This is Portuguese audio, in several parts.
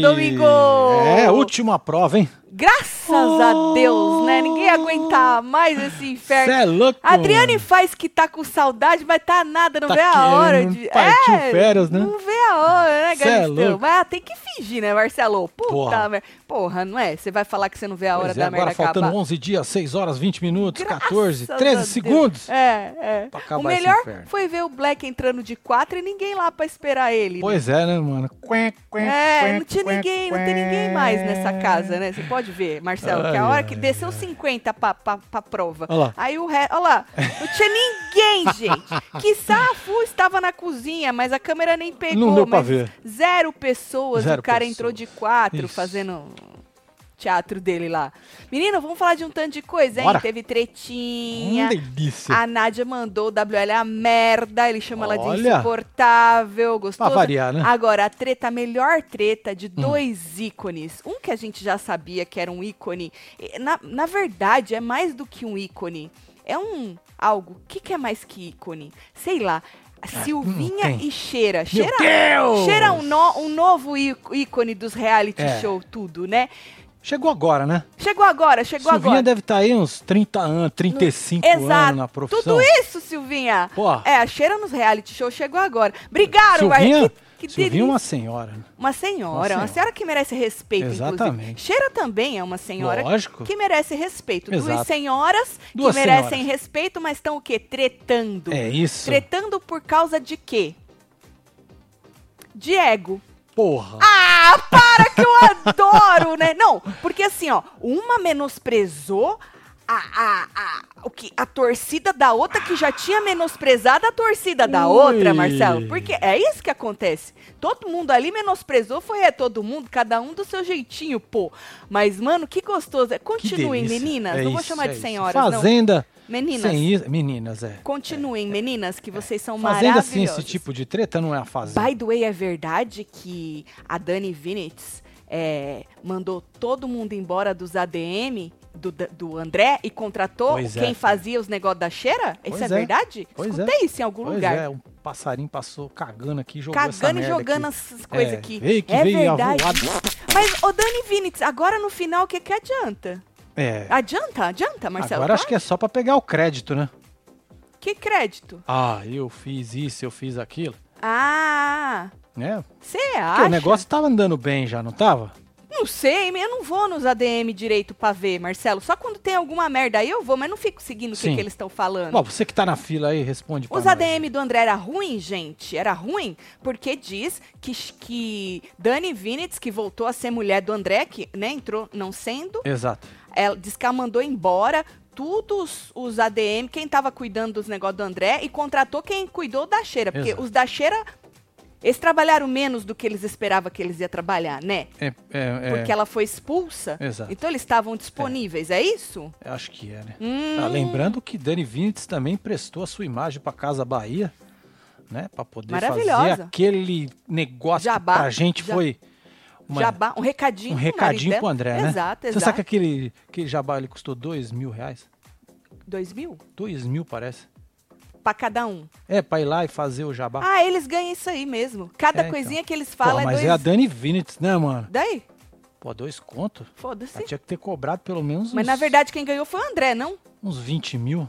Domingo! É, última prova, hein? Graças a Deus, né? Ninguém aguenta mais esse inferno. Cê é louco. Adriane faz que tá com saudade, mas tá nada, não Tá vê a hora de. partir é, férias, né? Não vê a hora, né, Cê é Galisteu? louco. mas tem que fingir, né, Marcelo? Puta Porra. merda. Porra, não é? Você vai falar que você não vê a hora Pois é, da agora merda faltando acabar. 11 dias, 6 horas, 20 minutos, Graças 14, a 13 Deus. segundos. É, é. O melhor foi ver o Black entrando de quatro e ninguém lá pra esperar ele. né? Pois é, né, mano? É, não tinha ninguém, não tem ninguém mais nessa casa, né? Você pode ver, Marcelo, que a Ai, hora que desceu 50 pra, pra, pra prova. Olha lá. Aí o resto. Olha lá, não tinha ninguém, gente. Que Safu estava na cozinha, mas a câmera nem pegou. Não deu pra ver. Zero pessoas, Zero o cara pessoas. entrou de quatro Isso. fazendo teatro dele lá. Menino, vamos falar de um tanto de coisa, hein? Bora. Teve Hum, tretinha. delícia. A Nádia mandou o WL a merda, ele chama ela de Olha. insuportável, gostoso. Pra variar, né? Agora, a treta, a melhor treta de Hum. dois ícones. Um que a gente já sabia que era um ícone. Na, na verdade, é mais do que um ícone. É um algo. O que, que é mais que ícone? Sei lá. Silvinha Ah, tem. e Cheira. Meu Cheira, Deus! Cheira um, no- um novo ícone dos reality É. show, tudo, né? Chegou agora, né? Chegou agora, chegou Silvinha agora. deve estar aí uns 30 anos, 35 Exato. anos na profissão. Tudo isso, Silvinha. Porra. É, a Cheira nos reality show chegou agora. Obrigado, Silvinha, Mar- que, Silvinha é delícia. uma senhora. né? Uma senhora, Uma uma senhora. senhora que merece respeito, Exatamente. inclusive. Cheira também é uma senhora Lógico. que merece respeito. Duas Exato. senhoras Duas que merecem senhoras. respeito, mas estão o quê? Tretando. É isso. Tretando por causa de quê? De ego. Porra. Ah, para que eu adoro, né? Não, porque assim, ó, uma menosprezou a, a, a, o que, a torcida da outra que já tinha menosprezado a torcida da Ui. outra, Marcelo. Porque é isso que acontece. Todo mundo ali menosprezou, foi é todo mundo, cada um do seu jeitinho, pô. Mas, mano, que gostoso. É, Continuem, meninas. É não vou isso, chamar é de senhoras, não. Fazenda. Meninas. Sem isso. Meninas, é. Continuem, meninas, que vocês são Fazenda, maravilhosas. sim, esse tipo de treta não é a fazenda. By the way, é verdade que a Dani Vinitz é, mandou todo mundo embora dos ADM do, do André e contratou Pois é, quem filho. fazia os negócios da cheira? Isso Pois é, é. verdade? Pois Escutei isso em algum Pois lugar. é, um passarinho passou cagando aqui, essa Cagando e jogando aqui. essas coisas É, aqui. veio que é veio verdade. Mas, ô Dani Vinitz, agora no final, o que que adianta? É. Adianta? Adianta, Marcelo? Agora acho que é só pra pegar o crédito, né? Que crédito? Ah, eu fiz isso, eu fiz aquilo. Ah, Né? você Porque acha? o negócio tava andando bem já, não tava? Não sei, eu não vou nos ADM direito pra ver, Marcelo. Só quando tem alguma merda aí eu vou, mas não fico seguindo o que, Sim. que eles estão falando. Bom, você que tá na fila aí, responde pra Os nós. ADM do André era ruim, gente? Era ruim porque diz que, que Dani Vinitz, que voltou a ser mulher do André, que né, entrou não sendo, Exato. Ela diz que ela mandou embora todos os ADM, quem tava cuidando dos negócios do André, e contratou quem cuidou da cheira. Porque Exato. os da cheira, eles trabalharam menos do que eles esperavam que eles iam trabalhar, né? É, é, é, Porque ela foi expulsa. Exato. Então eles estavam disponíveis, é, isso? eu acho que é, né? Hum. Tá, lembrando que Dani Vinitz também prestou a sua imagem pra Casa Bahia, né? Pra poder fazer aquele negócio Jabá. que pra gente Ja- foi uma- Jabá, um recadinho. um recadinho dela. pro André, né? Exato, Você exato. sabe que aquele, aquele jabá ele custou dois mil reais? Dois mil? Dois mil, parece. Pra cada um. É, pra ir lá e fazer o jabá. Ah, eles ganham isso aí mesmo. Cada É, então. coisinha que eles Pô, falam mas é dois... é a Dani Vinitz, né, mano? Daí? Pô, dois contos? Foda-se. Tinha que ter cobrado pelo menos Mas uns, na verdade quem ganhou foi o André, não? uns 20 mil.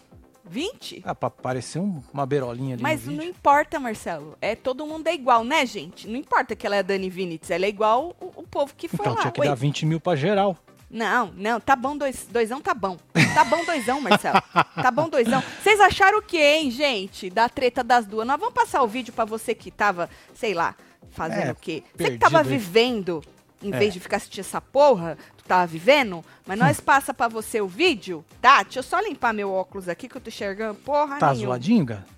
20? Ah, pra parecer um- uma beirolinha ali Mas não importa, Marcelo. É todo mundo é igual, né, gente? Não importa que ela é a Dani Vinitz, ela é igual o, o povo que foi Então lá. tinha que Ué, dar 20 mil pra geral. Não, não, tá bom dois, doisão, tá bom. Tá bom doisão, Marcelo. Tá bom doisão. Vocês acharam o que, hein, gente? Da treta das duas. Nós vamos passar o vídeo pra você que tava, sei lá, fazendo É, o quê? Você que tava aí. vivendo, em É. vez de ficar assistindo essa porra, tava vivendo, mas nós passa pra você o vídeo, tá? Deixa eu só limpar meu óculos aqui que eu tô enxergando porra Tá nenhuma.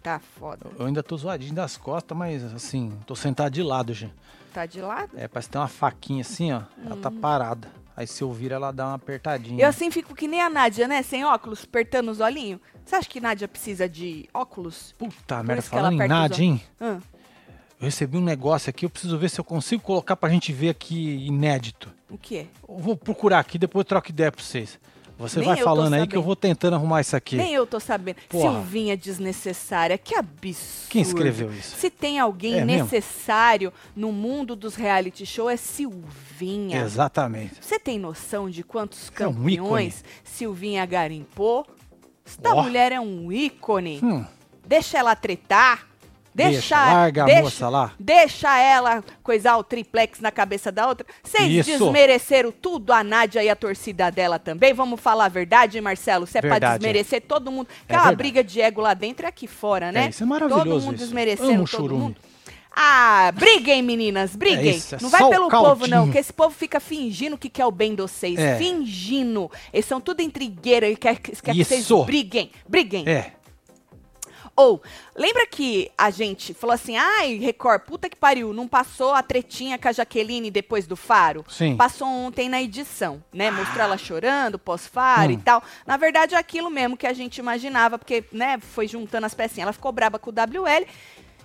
Tá foda. Eu ainda tô zoadinho das costas, mas assim, tô sentado de lado, gente. Tá de lado? É, parece que tem uma faquinha assim, ó. Ela tá parada. Aí se eu vir, ela dá uma apertadinha. Hum. Eu assim fico que nem a Nádia, né? Sem óculos, apertando os olhinhos. Você acha que Nádia precisa de óculos? Puta merda, que ela falando em Nádia, hein? Hã? Eu recebi um negócio aqui, eu preciso ver se eu consigo colocar pra gente ver aqui inédito. O que é? Eu vou procurar aqui, depois eu troco ideia pra vocês. Você Nem vai falando aí que eu vou tentando arrumar isso aqui. Nem eu tô sabendo. Porra. Silvinha desnecessária, que absurdo. Quem escreveu isso? Se tem alguém É mesmo? necessário no mundo dos reality show é Silvinha. Exatamente. Você tem noção de quantos É um campeões Silvinha garimpou? Esta Ó. mulher é um ícone. Hum, Deixa ela tretar. Deixa, deixa, larga a deixa, moça lá. Deixa ela coisar o triplex na cabeça da outra. Vocês desmereceram tudo, a Nádia e a torcida dela também. Vamos falar a verdade, Marcelo? Se é pra Verdade, desmerecer todo mundo. É Aquela briga de ego lá dentro e aqui fora, né? É, isso é maravilhoso Todo mundo isso. desmerecendo Amo todo churume. mundo. Ah, briguem, meninas, briguem. É isso, é não vai pelo povo, não, caldinho. que esse povo fica fingindo que quer o bem de vocês. É. Fingindo. Eles são tudo intrigueira e quer, quer que vocês briguem. Briguem. É, Ou, lembra que a gente falou assim, ai, Record, puta que pariu, não passou a tretinha com a Jaqueline depois do Faro? Sim. Passou ontem na edição, né? Mostrou ela chorando, pós-Faro Hum. e tal. Na verdade, é aquilo mesmo que a gente imaginava, porque, né, foi juntando as pecinhas. Ela ficou braba com o WL,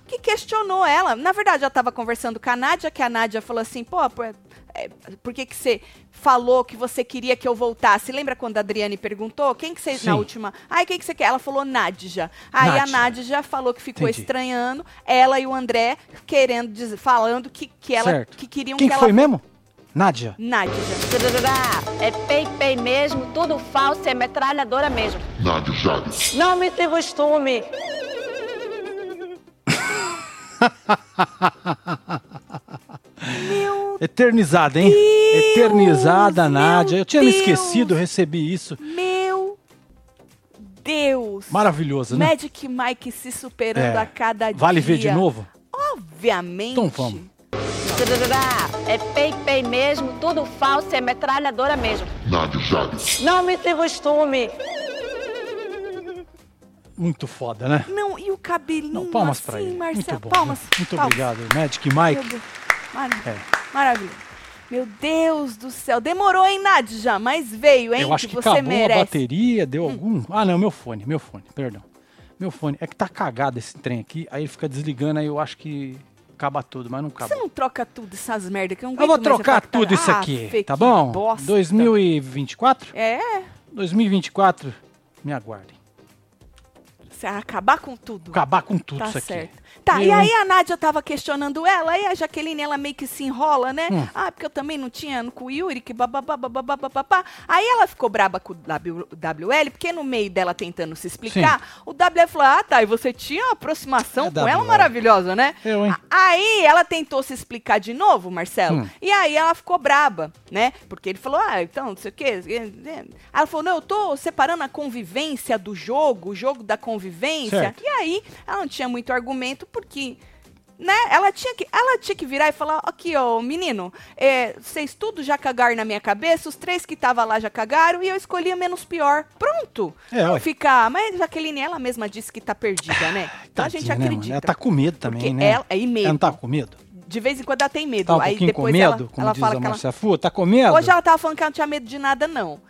que questionou ela. Na verdade, ela estava conversando com a Nádia, que a Nádia falou assim, pô, por, é, por que que você falou que você queria que eu voltasse? Lembra quando a Adriane perguntou? Quem que você, Sim. na última... Ai, quem que você quer? Ela falou Nádia. Aí a Nádia. Nádia falou que ficou Entendi. estranhando, ela e o André querendo, dizer- falando que, que ela, certo. que queriam Quem que que foi ela... mesmo? Nádia. Nádia. É pei-pei mesmo, tudo falso, é metralhadora mesmo. Nádia. Não me se costume. Meu Eternizada, hein? Deus, Eternizada, Nádia. Eu tinha me Deus. esquecido, eu recebi isso. Meu Deus. Maravilhoso, né? Magic Mike se superando É. a cada dia. Vale ver de novo? Obviamente. Então vamos. É pei-pei mesmo, tudo falso, é metralhadora mesmo. Nádia Jales. Não me se costume. Muito foda, né? Não, e o cabelinho Não, palmas assim, pra ele. Marcelo. Muito bom. Palmas. Muito palmas. obrigado, Magic Mike. Deus. Mara- É. Maravilha. Meu Deus do céu. Demorou, hein, Nádia? Mas veio, hein? Eu acho que, você acabou merece. Hum. a bateria, deu algum. Ah, não, meu fone, meu fone, perdão. Meu fone. É que tá cagado esse trem aqui, aí ele fica desligando, aí eu acho que acaba tudo, mas não acaba. Você não troca tudo essas merda que eu não Eu vou trocar falar tudo que isso tá- aqui, Ah, Fê, tá que bom? bosta. 2024? É, 2024, me aguardem. Acabar com tudo. Acabar com tudo Tá isso aqui. certo. Tá, Eu, e aí a Nádia tava questionando ela, aí a Jaqueline, ela meio que se enrola, né? Hum. Ah, porque eu também não tinha com o Yuri, que bababá. Aí ela ficou braba com o W- WL, porque no meio dela tentando se explicar, o WL falou, ah, tá, e você tinha uma aproximação É com ela WL. maravilhosa, né? Eu, hein? Aí ela tentou se explicar de novo, Marcelo, Hum. e aí ela ficou braba, né? Porque ele falou, ah, então, não sei o quê. Ela falou, não, eu tô separando a convivência do jogo, o jogo da convivência. Certo. E aí ela não tinha muito argumento, porque né? Ela tinha que, ela tinha que virar e falar, aqui, ó, menino, é, vocês tudo já cagaram na minha cabeça, os três que estavam lá já cagaram e eu escolhi a menos pior. Pronto. É, ficar, mas Jaqueline, ela mesma disse que tá perdida, né? Então a gente Tadinha, né, acredita. Ela tá com medo também, né? ela- e medo. Ela não tá com medo? De vez em quando ela tem medo. Tá um aí pouquinho com depois medo, ela, como ela diz fala a que ela... Marcia Fu? Tá com medo? Hoje ela tava falando que ela não tinha medo de nada, não.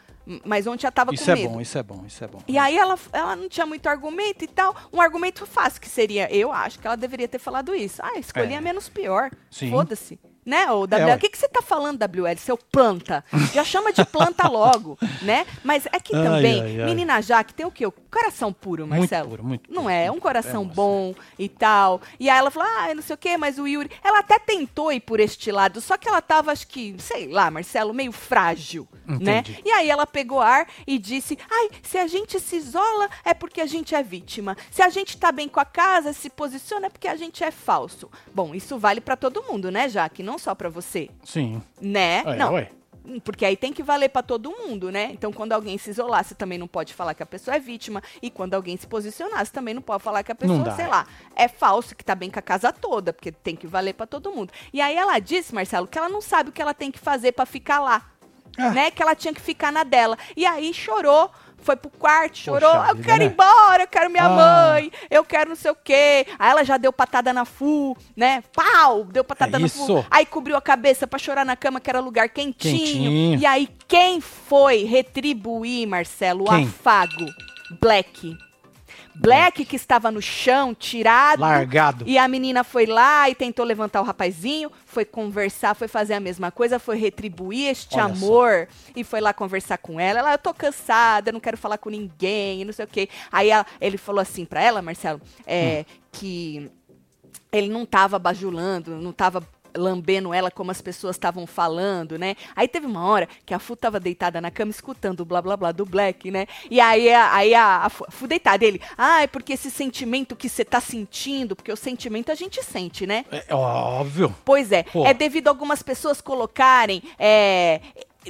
Mas ontem ela tava Isso com é medo. bom, isso é bom, isso é bom. E aí ela, ela não tinha muito argumento e tal. Um argumento fácil que seria, eu acho que ela deveria ter falado isso. Ah, escolhi É. a menos pior. Foda-se. Né, o WL? ué. o que, que você tá falando, WL? Seu planta. Já chama de planta logo, né? Mas é que também, ai, ai. menina Jaque tem o quê? O coração puro, Muito Marcelo. puro, muito Não é? É um coração É, bom e tal. E aí ela falou, ah, não sei o quê, mas o Yuri... Ela até tentou ir por este lado, só que ela tava, acho que, sei lá, Marcelo, meio frágil, né? Entendi. E aí ela pegou ar e disse: Ai, se a gente se isola é porque a gente é vítima. Se a gente tá bem com a casa, se posiciona é porque a gente é falso. Bom, isso vale pra todo mundo, né, Jaque? Não só pra você, Sim. né? É, não. ué. Hum, Porque aí tem que valer pra todo mundo, né? Então, quando alguém se isolar, você também não pode falar que a pessoa é vítima. E quando alguém se posicionar, você também não pode falar que a Não pessoa, sei lá, é falso, que tá bem com a casa toda, porque tem que valer pra todo mundo. E aí ela disse, Marcelo, que ela não sabe o que ela tem que fazer pra ficar lá Ah. né? Que ela tinha que ficar na dela. E aí chorou, foi pro quarto, chorou. Poxa eu quero ir né? embora, eu quero minha Ah. mãe, eu quero não sei o quê. Aí ela já deu patada na fu, né? Pau, deu patada É isso. fu. Aí cobriu a cabeça pra chorar na cama, que era lugar quentinho. Quentinho. E aí quem foi retribuir, Marcelo, o Quem? afago? Black. Black, que estava no chão, tirado. Largado. E a menina foi lá e tentou levantar o rapazinho, foi conversar, foi fazer a mesma coisa, foi retribuir este Olha amor e foi lá conversar com ela. Ela, eu tô cansada, não quero falar com ninguém, e não sei o quê. Aí ela- ele falou assim pra ela, Marcelo, é, Hum. que ele não tava bajulando, não tava lambendo ela como as pessoas estavam falando, né? Aí teve uma hora que a Fu tava deitada na cama escutando o blá blá blá do Black, né? E aí, a, aí a, a Fu, a Fu deitada, ele, ah, é porque esse sentimento que você tá sentindo, porque o sentimento a gente sente, né? É óbvio. Pois é, Pô. é devido a algumas pessoas colocarem, é,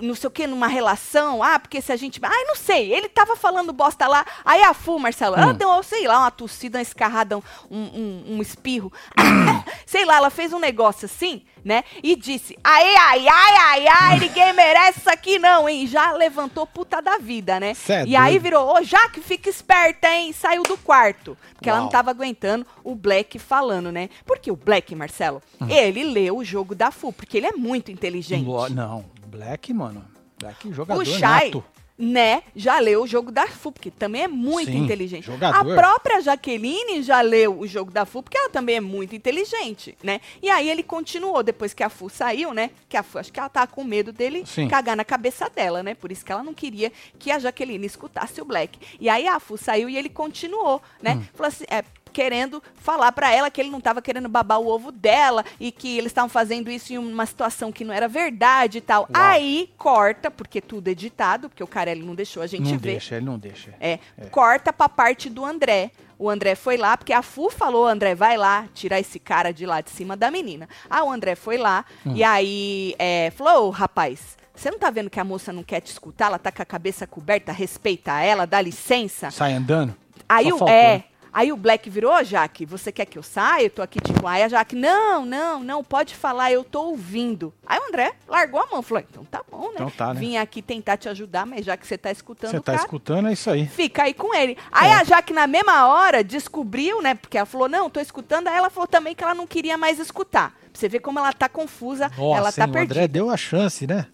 não sei o que, numa relação, ah, porque se a gente, ai, não sei, ele tava falando bosta lá, aí a Fu, Marcelo, ela Hum. deu, sei lá, uma tossida, uma escarrada, um, um, um espirro, sei lá, ela fez um negócio assim, né, e disse, ai, ai, ai, ai, ai, ninguém merece isso aqui não, hein, já levantou puta da vida, né, Cê é e aí virou, ô, Jaque, fica esperta, hein, saiu do quarto, porque ela não Uau. tava aguentando o Black falando, né, porque o Black, Marcelo, Hum. ele leu o jogo da Fu, porque ele é muito inteligente. Não, Black, mano. Black jogador O Shai, nato. né, já leu o jogo da FU, porque também é muito Sim, inteligente. jogador. A própria Jaqueline já leu o jogo da FU, porque ela também é muito inteligente, né? E aí ele continuou, depois que a FU saiu, né? Que a FU, acho que ela tava com medo dele Sim. cagar na cabeça dela, né? Por isso que ela não queria que a Jaqueline escutasse o Black. E aí a FU saiu e ele continuou, né? Hum. Falou assim, é, querendo falar pra ela que ele não tava querendo babar o ovo dela e que eles estavam fazendo isso em uma situação que não era verdade e tal. Uau. Aí corta, porque tudo é editado, porque o Carelli não deixou a gente Não ver. deixa, ele não deixa. É, corta pra parte do André. O André foi lá, porque a Fu falou, André, vai lá, tirar esse cara de lá de cima da menina. Ah, o André foi lá, Hum. e aí é, falou, ô, rapaz, você não tá vendo que a moça não quer te escutar? Ela tá com a cabeça coberta, respeita ela, dá licença. Sai andando. Aí Só o, faltou, é? Aí o Black virou, Jaque, você quer que eu saia? Eu tô aqui tipo, aí a Jaque, não, não, não, pode falar, eu tô ouvindo. Aí o André largou a mão, falou, então tá bom, né? Então tá, né? Vim aqui tentar te ajudar, mas já que você tá escutando Você o tá cara, escutando, é isso aí. fica aí com ele. Aí É. a Jaque, na mesma hora, descobriu, né? Porque ela falou, não, tô escutando. Aí ela falou também que ela não queria mais escutar. Pra você ver como ela tá confusa, Nossa, ela tá hein, o perdida. André deu a chance, né?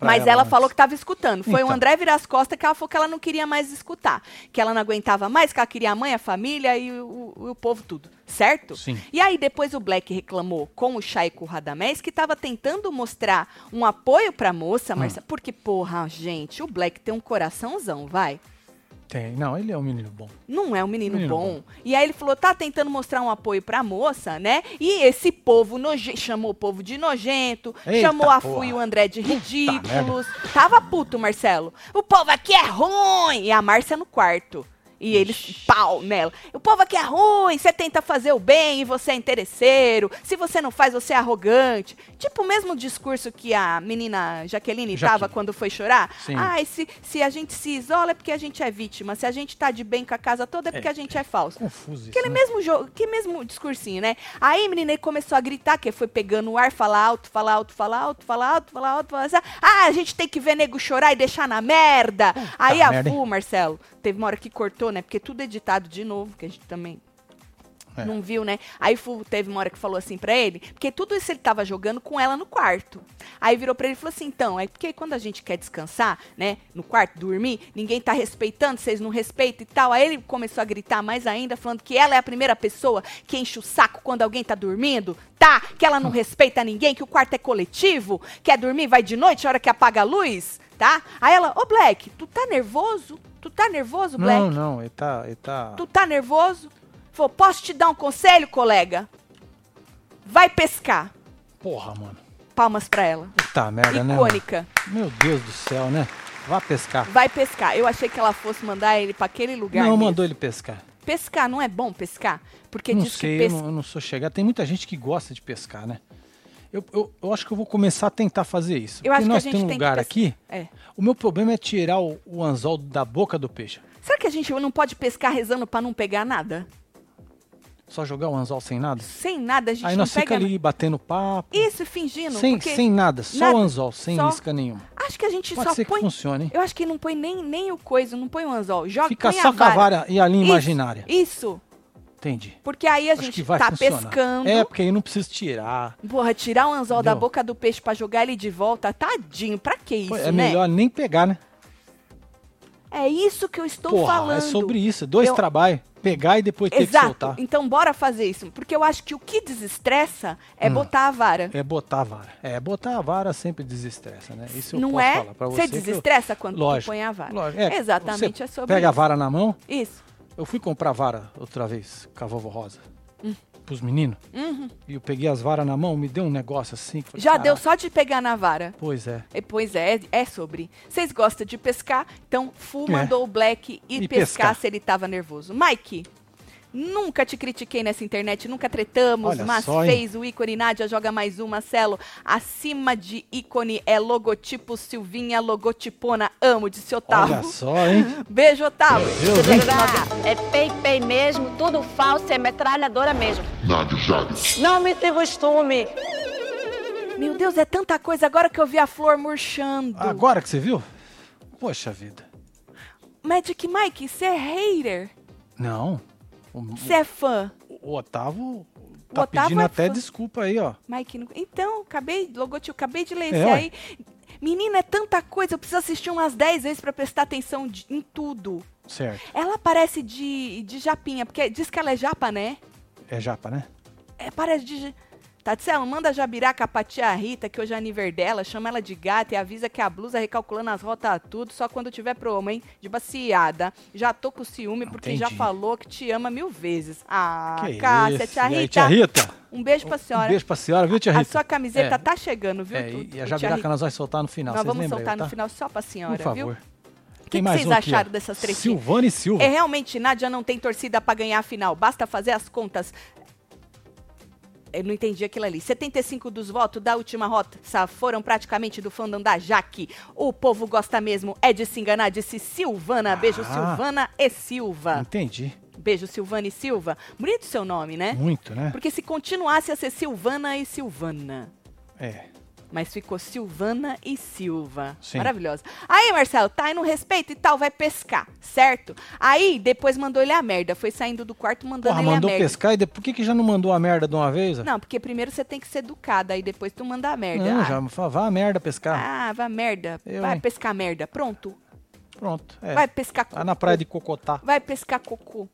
Mas ela, antes. falou que tava escutando. Foi o Então. André virar as costas que ela falou que ela não queria mais escutar. Que ela não aguentava mais, que ela queria a mãe, a família e o, o- o povo tudo. Certo? Sim. E aí depois o Black reclamou com o Chay e com o Radamés que tava tentando mostrar um apoio pra moça, Hum. Marcia. Porque, porra, gente, o Black tem um coraçãozão, vai. Tem. Não, ele é um menino bom. Não é um menino, Menino bom. E aí ele falou, tá tentando mostrar um apoio pra moça, né? E esse povo noje... chamou o povo de nojento, Eita chamou a porra. Fu e o André de Puta ridículos. Tava puto, Marcelo. O povo aqui é ruim! E a Márcia no quarto. E eles, pau nela. O povo aqui é ruim, você tenta fazer o bem e você é interesseiro. Se você não faz, você é arrogante. Tipo o mesmo discurso que a menina Jaqueline Jaque. tava quando foi chorar. Sim. Ai, se, se a gente se isola é porque a gente é vítima. Se a gente tá de bem com a casa toda é porque É, a gente é falso. Confuso isso, Aquele né? mesmo jogo, que mesmo discursinho, né? Aí, menina, ele começou a gritar, que foi pegando o ar, falar alto, falar alto, falar alto, falar alto, falar alto, falar assim. Ah, a gente tem que ver nego chorar e deixar na merda. Aí a merda, Fu, Marcelo, teve uma hora que cortou, né? Porque tudo editado de novo, que a gente também É. não viu, né? Aí teve uma hora que falou assim pra ele, porque tudo isso ele tava jogando com ela no quarto. Aí virou pra ele e falou assim: então, é porque quando a gente quer descansar, né, no quarto, dormir, ninguém tá respeitando, vocês não respeitam e tal. Aí ele começou a gritar mais ainda, falando que ela é a primeira pessoa que enche o saco quando alguém tá dormindo, tá? Que ela não respeita ninguém, que o quarto é coletivo, quer dormir, vai de noite, a hora que apaga a luz, tá? Aí ela, ô Black, tu tá nervoso? Tu tá nervoso, Black? Não, não, ele tá. Ele tá... Tu tá nervoso? Falou, posso te dar um conselho, colega? Vai pescar. Porra, mano. Palmas pra ela. Puta merda, né? mano? Icônica. Meu Deus do céu, né? Vá pescar. Vai pescar. Eu achei que ela fosse mandar ele pra aquele lugar. Não, mesmo. mandou ele pescar. Pescar, não é bom pescar? Porque não diz sei, que eu, pesca. não, eu não sou chegado. Tem muita gente que gosta de pescar, né? Eu, eu, eu acho que eu vou começar a tentar fazer isso. Eu Porque acho que a nós gente temos um tem que lugar pes- aqui. É. O meu problema é tirar o, o anzol da boca do peixe. Será que a gente não pode pescar rezando pra não pegar nada? Só jogar o anzol sem nada. Sem nada, a gente Aí não nós fica ali batendo papo. Isso, fingindo. sem, sem nada, só nada, o anzol, sem só- isca nenhuma. Acho que a gente Pode só ser que põe. funcione, hein? Eu acho que não põe nem, nem o coisa, não põe o anzol. Joga Fica só a com a vara. vara e a linha Isso, imaginária. Isso. Entendi. Porque aí a Acho gente tá funcionar. pescando. É, porque aí não precisa tirar. Porra, tirar o anzol da Entendeu? boca do peixe pra jogar ele de volta, tadinho. Pra que isso, Pô, é né? melhor nem pegar, né? É isso que eu estou Porra, falando. é sobre isso. Dois Eu- trabalhos. Pegar e depois ter que Exato. soltar. Então bora fazer isso. Porque eu acho que o que desestressa é Hum. botar a vara. É botar a vara. É, botar a vara sempre desestressa, né? Isso eu Não posso é? falar pra Você você. que eu- desestressa quando Lógico, põe a vara. Lógico. É, Exatamente, é sobre Pega a isso. vara na mão. Isso. Eu fui comprar vara outra vez com a vovó Rosa. Pros meninos. Uhum. E eu peguei as varas na mão, me deu um negócio assim. falei, Já deu "Caraca". só de pegar na vara. Pois é. E, Pois é, é sobre. Vocês gostam de pescar? Então, Fu É. mandou o Black ir E pescar, pescar. se ele tava nervoso. Mike, nunca te critiquei nessa internet, nunca tretamos, Olha mas só, fez o ícone Nádia, joga mais uma, Celo. Acima de ícone é logotipo Silvinha, logotipona, amo, disse Otávio. Olha só, hein? Beijo, Otávio. Deus, hein? É pei-pei mesmo, tudo falso, é metralhadora mesmo. Nádia Jales. Não me se costume. Meu Deus, é tanta coisa agora que eu vi a flor murchando. Agora que você viu? Poxa vida. Magic Mike, você é hater? Não. O, Você é fã? o Otávio tá Otávio pedindo é até fã. desculpa aí, ó. Mike, então, acabei, logotipo, acabei de ler É, esse aí. Menina, é tanta coisa, eu preciso assistir umas 10 vezes pra prestar atenção de- em tudo. Certo. Ela parece de, de japinha, porque diz que ela é japa, né? É japa, né? É, parece de... Tatselo, manda Jabiraca pra tia Rita, que hoje é aniversário dela, chama ela de gata e avisa que a blusa recalculando as rotas tudo, só quando tiver promo, hein? De baciada. Já tô com ciúme, porque já Entendi. falou que te ama mil vezes. Ah, que Cássia, tia E aí, Rita. tia Rita? Um beijo pra senhora. Um beijo pra senhora, viu, tia A Rita? sua camiseta É. tá chegando, viu? É, e tu, a Jabiraca Rita? nós vamos soltar no final, Nós vamos lembram soltar aí, no tá? final só pra senhora, Por favor. viu? Tem que mais vocês um aqui, acharam dessas tretinhas? Silvana e Silva. É realmente, Nádia não tem torcida pra ganhar a final. Basta fazer as contas. Eu não entendi aquilo ali. 75 dos votos da última rota foram praticamente do fandom da Jaque. O povo gosta mesmo é de se enganar, disse Silvana. Beijo, Ah. Silvana e Silva. Entendi. Beijo, Silvana e Silva. Bonito seu nome, né? Muito, né? Porque se continuasse a ser Silvana e Silvana. É. Mas ficou Silvana e Silva. Sim. Maravilhosa. Aí, Marcelo, tá aí no respeito e tal, vai pescar, certo? Aí, depois mandou ele a merda. Foi saindo do quarto mandando Porra, ele mandou a merda. pescar e depois, por que, que já não mandou a merda de uma vez? Não, porque primeiro você tem que ser educada, aí depois tu manda a merda. Não, ah, já fala, vá a merda pescar. ah, vai merda. Eu, vai hein? pescar merda. Pronto. Pronto. É. Vai pescar Tá na praia de Cocotá. Vai pescar cocô.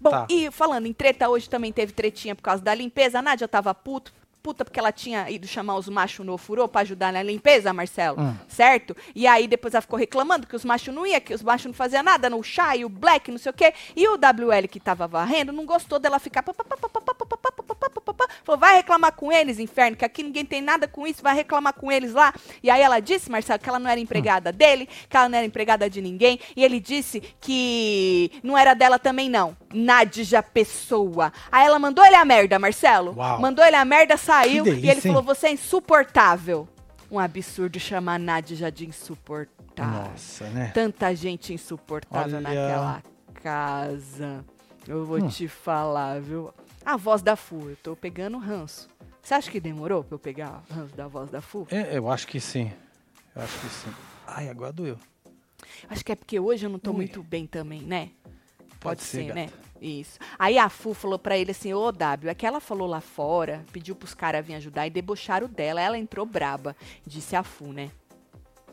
Bom, Tá. e falando em treta, hoje também teve tretinha por causa da limpeza. A Nádia tava puto, puta porque ela tinha ido chamar os machos no ofurô pra ajudar na limpeza, Marcelo. Hum. Certo? E aí depois ela ficou reclamando que os machos não iam, que os machos não faziam nada, no chá e o black, não sei o quê. E o WL que tava varrendo não gostou dela ficar. pá, pá, pá, Falou, vai reclamar com eles, inferno, que aqui ninguém tem nada com isso, vai reclamar com eles lá. E aí ela disse, Marcelo, que ela não era empregada dele, que ela não era empregada de ninguém. E ele disse que não era dela também, não. Nadja Pessoa. Aí ela mandou ele a merda, Marcelo. Uau. Mandou ele a merda, saiu. Delícia, e ele falou, hein? você é insuportável um absurdo chamar Nadja Nádia de insuportável. Nossa, né? Tanta gente insuportável Olha... naquela casa. Eu vou hum. te falar, viu? A voz da Fu, eu tô pegando ranço. Você acha que demorou pra eu pegar ranço da voz da Fu? É, eu acho que sim. Eu acho que sim. Ai, agora doeu. Acho que é porque hoje eu não tô Ui. muito bem também, né? Pode, ser, gata. né? Isso. Aí a Fu falou pra ele assim, ô W, é que ela falou lá fora, pediu pros caras virem ajudar e debocharam dela. Ela entrou braba, disse a Fu, né?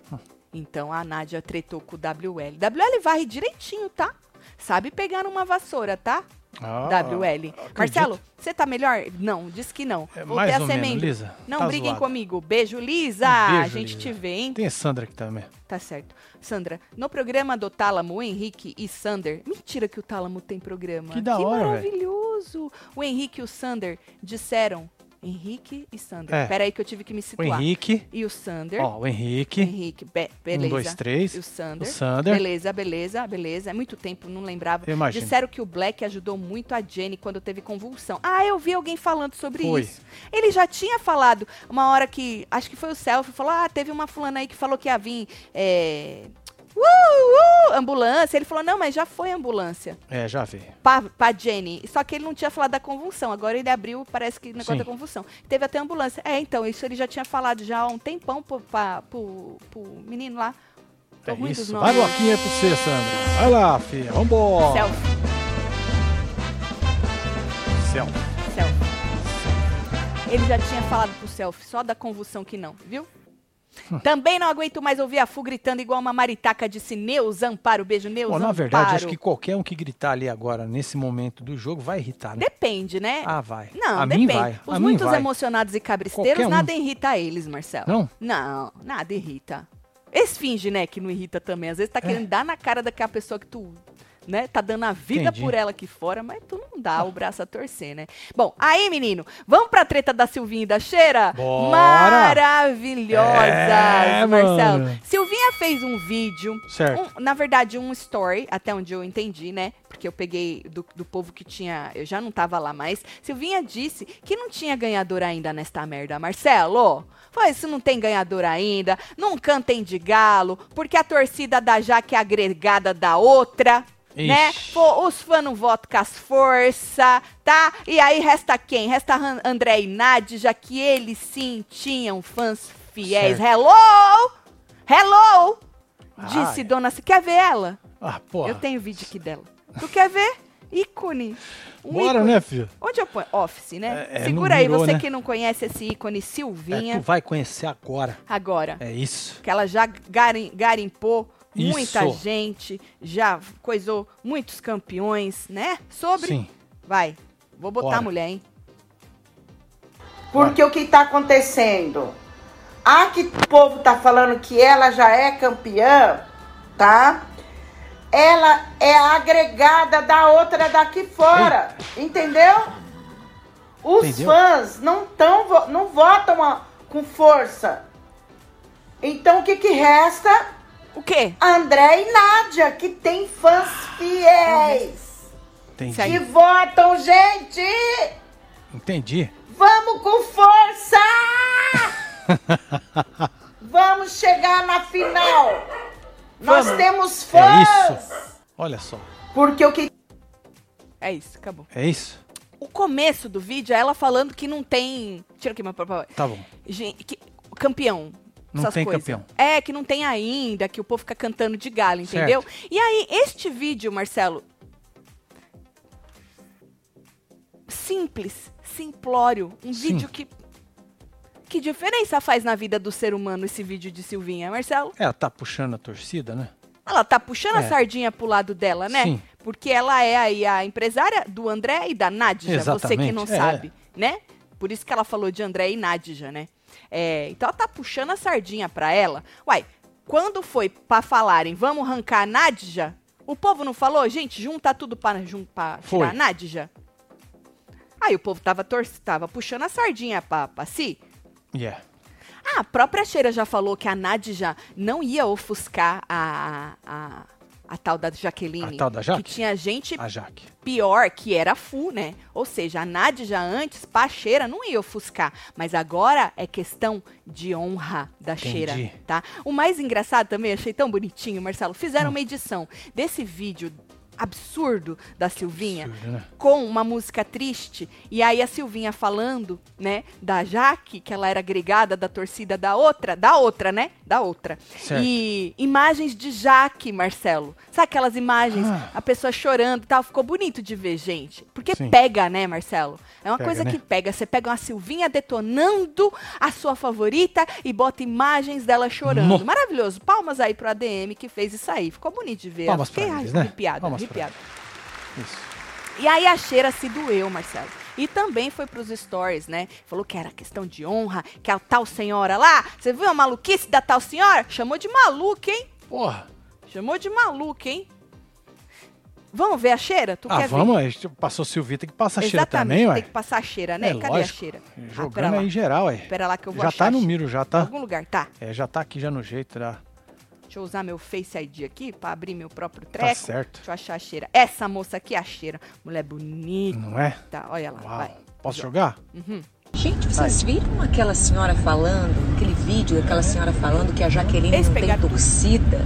Hum. Então a Nádia tretou com o WL. WL varre direitinho, tá? Sabe pegar uma vassoura, tá? Ah, WL. Marcelo, você tá melhor? Não, disse que não. É, mais ou menos, membro. Lisa. Não Tá briguem zoado. comigo. Beijo, Lisa. Um beijo, a gente Lisa. te vê, hein? Tem a Sandra aqui também. Tá certo. Sandra, no programa do Tálamo, o Henrique e Sander. Mentira que o Tálamo tem programa. Que da hora, velho. maravilhoso. O Henrique e o Sander disseram. Henrique e Sander. É. Pera aí que eu tive que me O situar. Henrique. E o Sander. Ó, o Henrique. Henrique, be- beleza. Um, dois, três. E o Sander. O Sander. Beleza, beleza, beleza. É muito tempo, não lembrava. Eu imagino. Disseram que o Black ajudou muito a Jenny quando teve convulsão. Ah, eu vi alguém falando sobre Foi. isso. Ele já tinha falado uma hora que. Acho que foi o Selfie, falou: ah, teve uma fulana aí que falou que ia vir. É, uh, uh, ambulância. Ele falou: não, mas já foi ambulância. É, já vi. Pra, pra Jenny. Só que ele não tinha falado da convulsão. Agora ele abriu, parece que negócio Sim. da convulsão. Teve até ambulância. É, então, isso ele já tinha falado já há um tempão pro, pra, pro, pro menino lá. Tô É isso. Vai, aí pra você, Sandra. Vai lá, filha. Vambora. Selfie, Céu. selfie. Ele já tinha falado pro selfie, só da convulsão que não, viu? Também não aguento mais ouvir a Fu gritando igual uma maritaca, disse Neuza Amparo. Beijo, Neuza Bom, na Amparo. verdade, acho que qualquer um que gritar ali agora, nesse momento do jogo, vai irritar, né? Depende, né? Ah, vai. Não, a depende. mim vai. Os a muitos vai. emocionados e cabristeiros, um. nada irrita eles, Marcelo. Não? Não, nada irrita. Eles fingem, né, que não irrita também. Às vezes tá querendo dar na cara daquela pessoa que tu, né, tá dando a vida Entendi. por ela aqui fora, mas tu não dá o braço a torcer, né? Bom, aí, menino, vamos pra treta da Silvinha e da Cheira? Bora! Maravilhosas, É, Marcelo. mano. Silvinha fez um vídeo Certo. um- na verdade, um story, até onde eu entendi, né? Porque eu peguei do, do povo que tinha. Eu já não tava lá mais. Silvinha disse que não tinha ganhador ainda nesta merda. Marcelo, foi isso não tem ganhador ainda. Não cantem de galo, porque a torcida da Jaque é agregada da outra. Né? Ixi. Pô, os fãs não votam com as forças, tá? E aí resta quem? Resta André e Nádia, já que eles sim tinham fãs fiéis. Certo. Hello! Hello! Disse Ai. Dona... Você quer ver ela? Ah, porra. Eu tenho vídeo aqui dela. Tu quer ver? Ícone. Um Bora, ícone. né, filho? Onde eu ponho? Office, né? É, é, Segura não aí, virou, você né? que não conhece esse ícone É, Silvinha. tu vai conhecer agora. Agora. É isso. Que ela já garim- garimpou muita Isso. gente, já coisou muitos campeões, né? Sobre. Sim. Vai. Vou botar Bora. a mulher, hein? Porque o que está acontecendo? A que o povo tá falando que ela já é campeã, tá? Ela é agregada da outra daqui fora, entendeu? Os Entendeu? fãs não tão, não votam a- com força. Então o que que resta? O quê? André e Nádia, que tem fãs fiéis. Entendi. Que votam, gente! Entendi. Vamos com força! Vamos chegar na final! Nós Vamos. temos É fãs! isso. Olha só. Porque o que É isso, acabou. É isso? O começo do vídeo é ela falando que não tem. Tira aqui meu papel. Tá bom. Gente, que- campeão. Não essas tem coisas. campeão. É, que não tem ainda, que o povo fica cantando de galo, entendeu? E aí, este vídeo, Marcelo. Simples, simplório. Um Sim. vídeo que. Que diferença faz na vida do ser humano esse vídeo de Silvinha, Marcelo? Ela tá puxando a torcida, né? Ela tá puxando a É. sardinha pro lado dela, né? Sim. Porque ela é aí a empresária do André e da Nadja, você que não Exatamente, é. sabe, né? Por isso que ela falou de André e Nadja, né? É, então ela tá puxando a sardinha pra ela. Uai, quando foi pra falarem, vamos arrancar a Nadja, o povo não falou, gente, junta tudo pra, jun, pra tirar a Nadja? Aí o povo tava, tor tava puxando a sardinha pra, pra si. Yeah. Ah, a própria Cheira já falou que a Nadja não ia ofuscar a, a, a tal da Jaqueline. A tal da Jaque? Que tinha gente A pior, que era a Fu, né? Ou seja, a Nadja antes, pra Cheira, não ia ofuscar. Mas agora é questão de honra da Entendi. Cheira, tá? O mais engraçado também, achei tão bonitinho, Marcelo, Hum. fizeram uma edição desse vídeo absurdo da Silvinha Absurdo, né? com uma música triste e aí a Silvinha falando, né, da Jaque, que ela era agregada da torcida da outra, da outra, né? Da outra. Certo. E imagens de Jaque, Marcelo. Sabe aquelas imagens, Ah. a pessoa chorando e tal, ficou bonito de ver, gente. Porque Sim. pega, né, Marcelo? É uma Pega, coisa né? que pega. Você pega uma Silvinha detonando a sua favorita e bota imagens dela chorando. No. Maravilhoso. Palmas aí pro ADM que fez isso aí. Ficou bonito de ver. Palmas Fiquei pra eles, né? arrepiada, Palmas pra arrepiada. Isso. E aí a cheira se doeu, Marcelo. E também foi pros stories, né? Falou que era questão de honra, que a tal senhora lá, você viu a maluquice da tal senhora? Chamou de maluca, hein? Porra. Chamou de maluca, hein? Vamos ver a cheira? Tu Ah, vamos, ver? a gente passou Silvita, tem que passar cheira Exatamente, também, ué. tem que passar a cheira, né? É, Cadê lógico. a cheira? Ah, Jogando lá. aí geral, ué. Pera lá que eu vou Já achar tá no a miro, já Em tá. algum lugar, tá. É, já tá aqui já no jeito, já. Deixa eu usar meu Face ID aqui pra abrir meu próprio Tá treco. certo. Deixa eu achar a cheira. Essa moça aqui é a cheira. Mulher bonita, Não é? olha lá, Uau. vai. Posso jogar? Gente, vocês viram aquela senhora falando, aquele vídeo daquela senhora falando que a Jaqueline não tem torcida?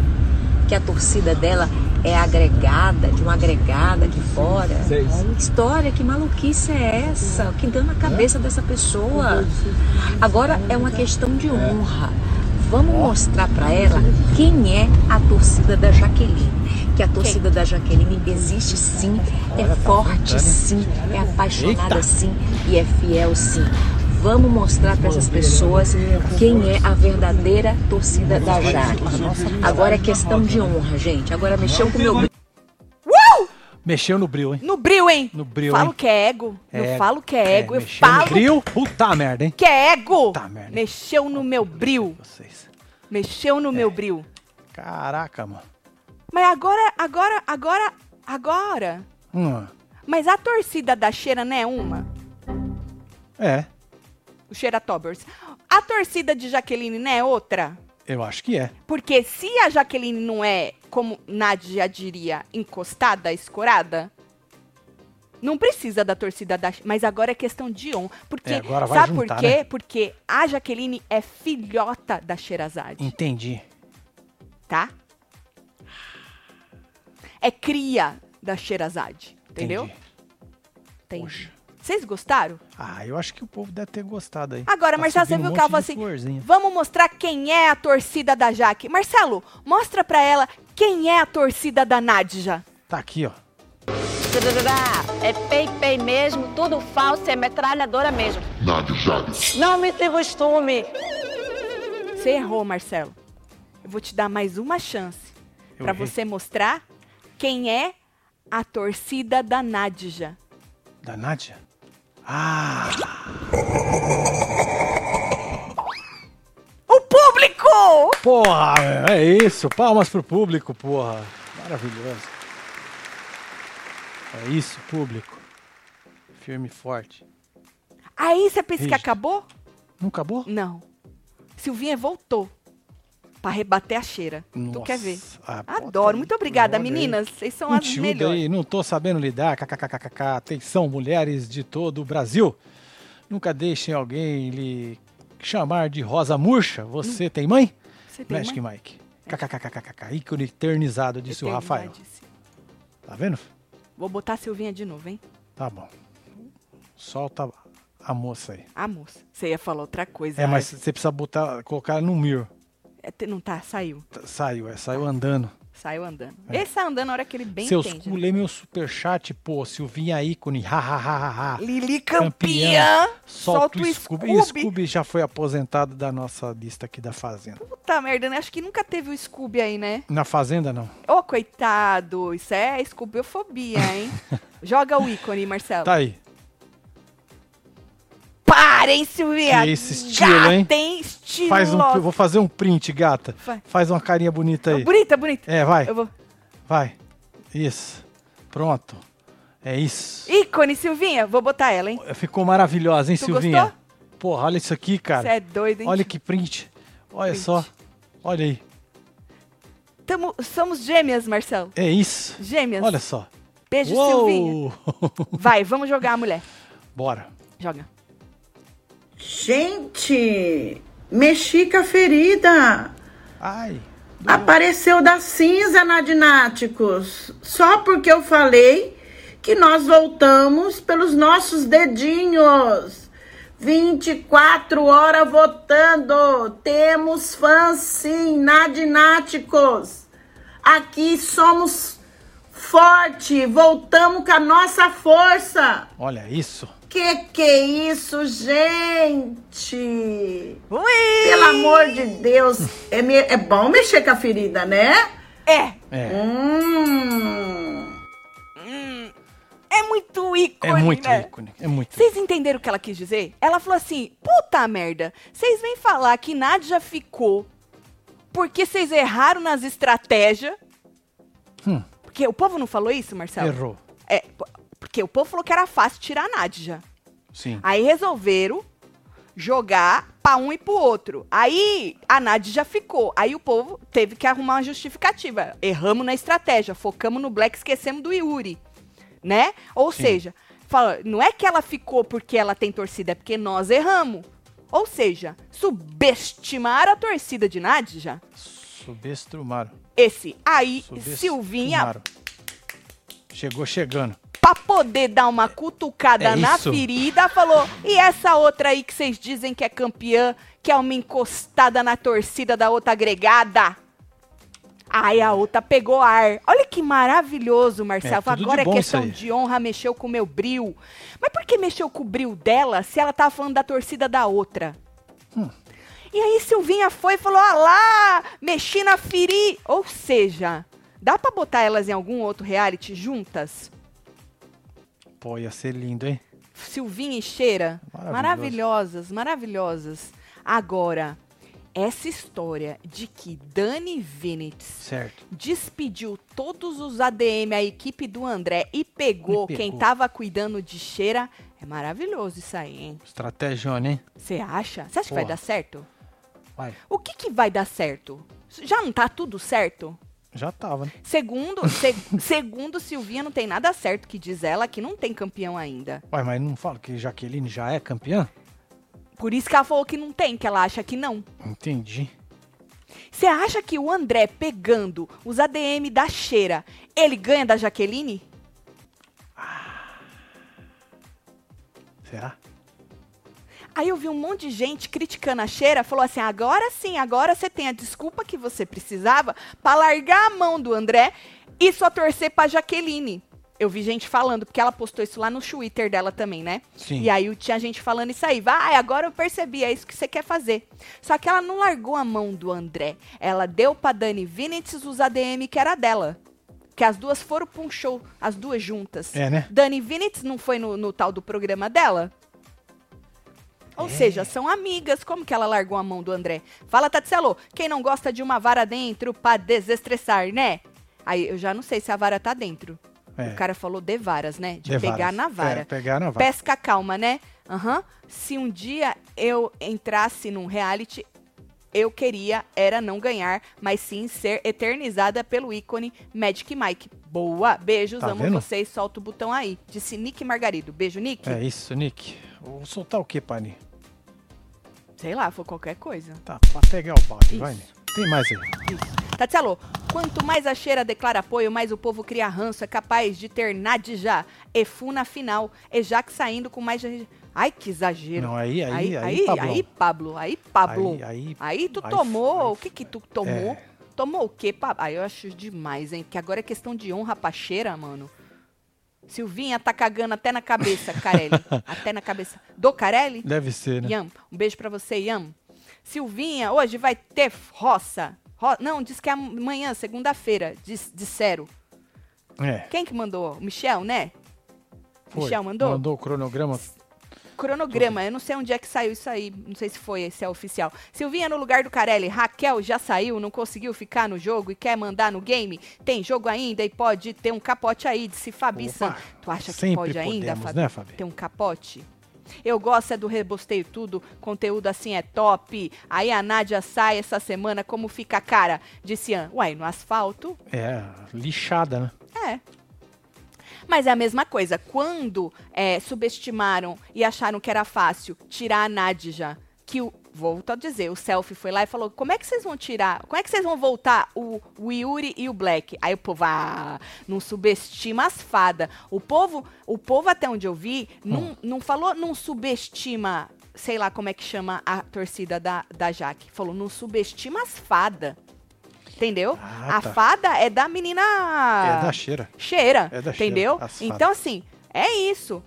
Que a torcida dela é agregada, de uma agregada de fora? Que história, que maluquice é essa? O que dá na cabeça dessa pessoa? Agora é uma questão de honra. Vamos mostrar pra ela quem é a torcida da Jaqueline. Que a torcida da Jaqueline existe sim, é forte sim, é apaixonada Eita. sim e é fiel sim. Vamos mostrar para essas pessoas quem é a verdadeira torcida da Jaque. Agora é questão de honra, gente. Agora mexeu com o meu Mexeu no bril, hein? No bril, hein? No bril, Falo hein? que é ego. É eu falo que é ego. eu mexeu no falo bril. Puta merda, hein? que é ego. Puta merda. Mexeu no meu bril. Vocês. Mexeu É. no meu bril. Caraca, mano. Mas agora, agora, agora, agora. Hum, Mas a torcida da Cheira não é uma? é, O Cheira Tobers. A torcida de Jaqueline não é outra? eu acho que é. Porque se a Jaqueline não é, como Nádia diria, encostada, escorada, não precisa da torcida da. Mas agora é questão de honra. Porque, É, sabe juntar, por quê? né? Porque a Jaqueline é filhota da Xerazade, Entendi. tá? É cria da Xerazade, entendeu? Entendi. Entendi. Poxa. Vocês gostaram? Ah, eu acho que o povo deve ter gostado aí. Agora, Tá Marcelo, você viu um que ela falou assim: florzinha. vamos mostrar quem é a torcida da Jaque. Marcelo, mostra pra ela quem é a torcida da Nadja. Tá aqui, ó. É pei-pei mesmo, tudo falso, é metralhadora mesmo. Nádia Jades. Não me tem costume. Você errou, Marcelo. Eu vou te dar mais uma chance Eu pra errei. você mostrar quem é a torcida da Nadja. Da Nádia? Ah, O público! porra, é isso. Palmas pro público, porra. Maravilhoso. É isso, público. Firme e forte. Aí você pensa que Rígido. acabou? Não acabou? Não. Silvinha voltou pra rebater a cheira. Tu Nossa. quer ver? Ah, Adoro. Muito obrigada, aí. meninas. Vocês são as melhores. aí, não tô sabendo lidar. KKKKK. Atenção, mulheres de todo o Brasil. Nunca deixem alguém lhe chamar de Rosa Murcha. Você tem mãe? Você tem Magic uma? Mike. KKKKK. Ícone eternizado, disse o Rafael. Tá vendo? Vou botar a Silvinha de novo, hein? Tá bom. Solta a moça aí. A moça. Você ia falar outra coisa. É, mas você precisa botar, colocar no mirror. É, não tá, saiu. Tá- Saiu, é, saiu andando. Saiu andando. É. Ele sai andando na hora que ele bem Seus entende. cu, lê meu superchat, pô. Silvinha ícone, ha, ha, ha, ha, ha. Lili Campeã. Solta Solta o o Scooby. E Scooby já foi aposentado da nossa lista aqui da Fazenda. Puta merda, né? Acho que nunca teve o Scooby aí, né? Na Fazenda, não. Ô, coitado. Isso é Scoobiofobia, hein? Joga o ícone, Marcelo. Tá aí. Parem, Silvia. Que esse estilo, hein? Tem estilo. Faz um, vou fazer um print, gata. Vai. Faz uma carinha bonita aí. Bonita, bonita. É, vai. Eu vou... Vai. Isso. Pronto. É isso. Ícone, Silvinha. Vou botar ela, hein? Ficou maravilhosa, hein, Tu Silvinha? gostou? Porra, olha isso aqui, Você cara. é doido, hein? Olha que print. Olha Print. só. Olha aí. Tamo... Somos gêmeas, Marcelo. É isso. Gêmeas. Olha só. Beijo, Silvinha. Uou! Vai, vamos jogar a mulher. Bora. Joga. Gente, mexi com a ferida. Ai. Apareceu da cinza na Dináticos. Só porque eu falei que nós voltamos pelos nossos dedinhos. 24 horas votando. Temos fãs sim na Dináticos. Aqui somos forte. Voltamos com a nossa força. Olha isso. Que que é isso, gente? Ui! Pelo amor de Deus, é, me- é bom mexer com a ferida, né? É. É. Hum. É muito ícone, É muito né? ícone. É muito. Vocês entenderam o que ela quis dizer? Ela falou assim: puta merda, vocês vêm falar que Nádia ficou porque vocês erraram nas estratégias. Hum. Porque o povo não falou isso, Marcelo? Errou. É, porque o povo falou que era fácil tirar a Nádia. Sim. Aí resolveram jogar pra um e pro outro. Aí a Nádia já ficou. Aí o povo teve que arrumar uma justificativa. Erramos na estratégia, focamos no Black, esquecemos do Yuri. Né? Ou Sim. seja, fala, não é que ela ficou porque ela tem torcida, é porque nós erramos. Ou seja, subestimar a torcida de Nádia. Subestrumaram. Esse aí, Subestimaram. Silvinha, Chegou chegando. Pra poder dar uma cutucada É na ferida, falou: e essa outra aí que vocês dizem que é campeã, que é uma encostada na torcida da outra agregada? Aí a outra pegou ar. Olha que maravilhoso, Marcelo. É, Agora é questão de honra, mexeu com o meu bril. Mas por que mexeu com o bril dela se ela tava falando da torcida da outra? Hum. E aí Silvinha foi e falou: ah lá, mexi na feri. Ou seja, dá pra botar elas em algum outro reality juntas? Pô, ia ser lindo, hein? Silvinha e Cheira. Maravilhosas, maravilhosas. Agora, essa história de que Dani Vinitz Certo. despediu todos os ADM, a equipe do André, e pegou, pegou. quem tava cuidando de Cheira, é maravilhoso isso aí, hein? Estratégia, hein? Você acha? Você acha que vai Porra. dar certo? Vai. O que, que vai dar certo? Já não tá tudo certo? Já tava, né? Segundo, se- segundo Silvinha, não tem nada certo que diz ela que não tem campeão ainda. Ué, mas não fala que Jaqueline já é campeã? Por isso que ela falou que não tem, que ela acha que não. Entendi. Você acha que o André pegando os ADM da cheira, ele ganha da Jaqueline? Será? Aí eu vi um monte de gente criticando a cheira, falou assim: agora sim, agora você tem a desculpa que você precisava pra largar a mão do André e só torcer pra Jaqueline. Eu vi gente falando, porque ela postou isso lá no Twitter dela também, né? Sim. E aí tinha gente falando isso aí. Vai, agora eu percebi, é isso que você quer fazer. Só que ela não largou a mão do André. Ela deu pra Dani Vinitz os ADM que era dela. Que as duas foram pra um show, as duas juntas. É, né? Dani Vinitz não foi no, no tal do programa dela? Ou É. seja, são amigas. Como que ela largou a mão do André? Fala, Tatselo, quem não gosta de uma vara dentro pra desestressar, né? Aí eu já não sei se a vara tá dentro. É. O cara falou de varas, né? De, De pegar varas. na vara. É, pegar na vara. Pesca calma, né? Aham. Se um dia eu entrasse num reality, eu queria era não ganhar, mas sim ser eternizada pelo ícone Magic Mike. Boa, beijos, Tá amo vendo? vocês, solta o botão aí. Disse Nick Margarido. Beijo, Nick. É isso, Nick. Vou soltar o que, Pani? Sei lá, foi qualquer coisa. Tá, pra pegar o balde, vai, né? Tem mais aí. Isso. Tatselo, quanto mais a cheira declara apoio, mais o povo cria ranço. É capaz de ter Nadja, Efu na final, e Jaque saindo com mais. Ai, que exagero. Não, aí, aí, aí, aí, aí, Pablão. aí, Pablo, aí, Pablo. Aí, aí, Aí tu aí tomou, foi- o que que tu tomou? É. Tomou o quê, Pablo? Aí eu acho demais, hein? Que agora é questão de honra pra cheira, mano. Silvinha tá cagando até na cabeça, Carelli. até na cabeça. Do Carelli? Deve ser, né? Iam, um beijo pra você, Iam. Silvinha, hoje vai ter roça. Ro- Não, diz que é amanhã, segunda-feira, dis- disseram. É. Quem que mandou? Michel, né? Foi. Michel mandou? Mandou o cronograma. Cronograma, eu não sei onde é que saiu isso aí, não sei se foi, se é oficial. Silvinha no lugar do Carelli, Raquel já saiu, não conseguiu ficar no jogo e quer mandar no game? Tem jogo ainda e pode ter um capote aí, disse Fabi San. Tu acha que pode ainda, podemos, Fabi? né, Fabi? Ter um capote? Eu gosto é do rebosteio tudo, conteúdo assim é top. Aí a Nádia sai essa semana, como fica a cara? Disse Ian, uai, no asfalto? É, lixada, né? É. Mas é a mesma coisa. Quando é, subestimaram e acharam que era fácil tirar a Nadja, que o. Volto a dizer, o selfie foi lá e falou: como é que vocês vão tirar? Como é que vocês vão voltar o, o Yuri e o Black? Aí o povo, ah, não subestima as fadas. O povo, o povo, até onde eu vi, não, não falou, não subestima, sei lá como é que chama a torcida da, da Jaque. Falou, não subestima as fadas. Entendeu? Ah, a tá. fada é da menina É da cheira. cheira, É da cheira, entendeu? as fadas. Então, assim, é isso.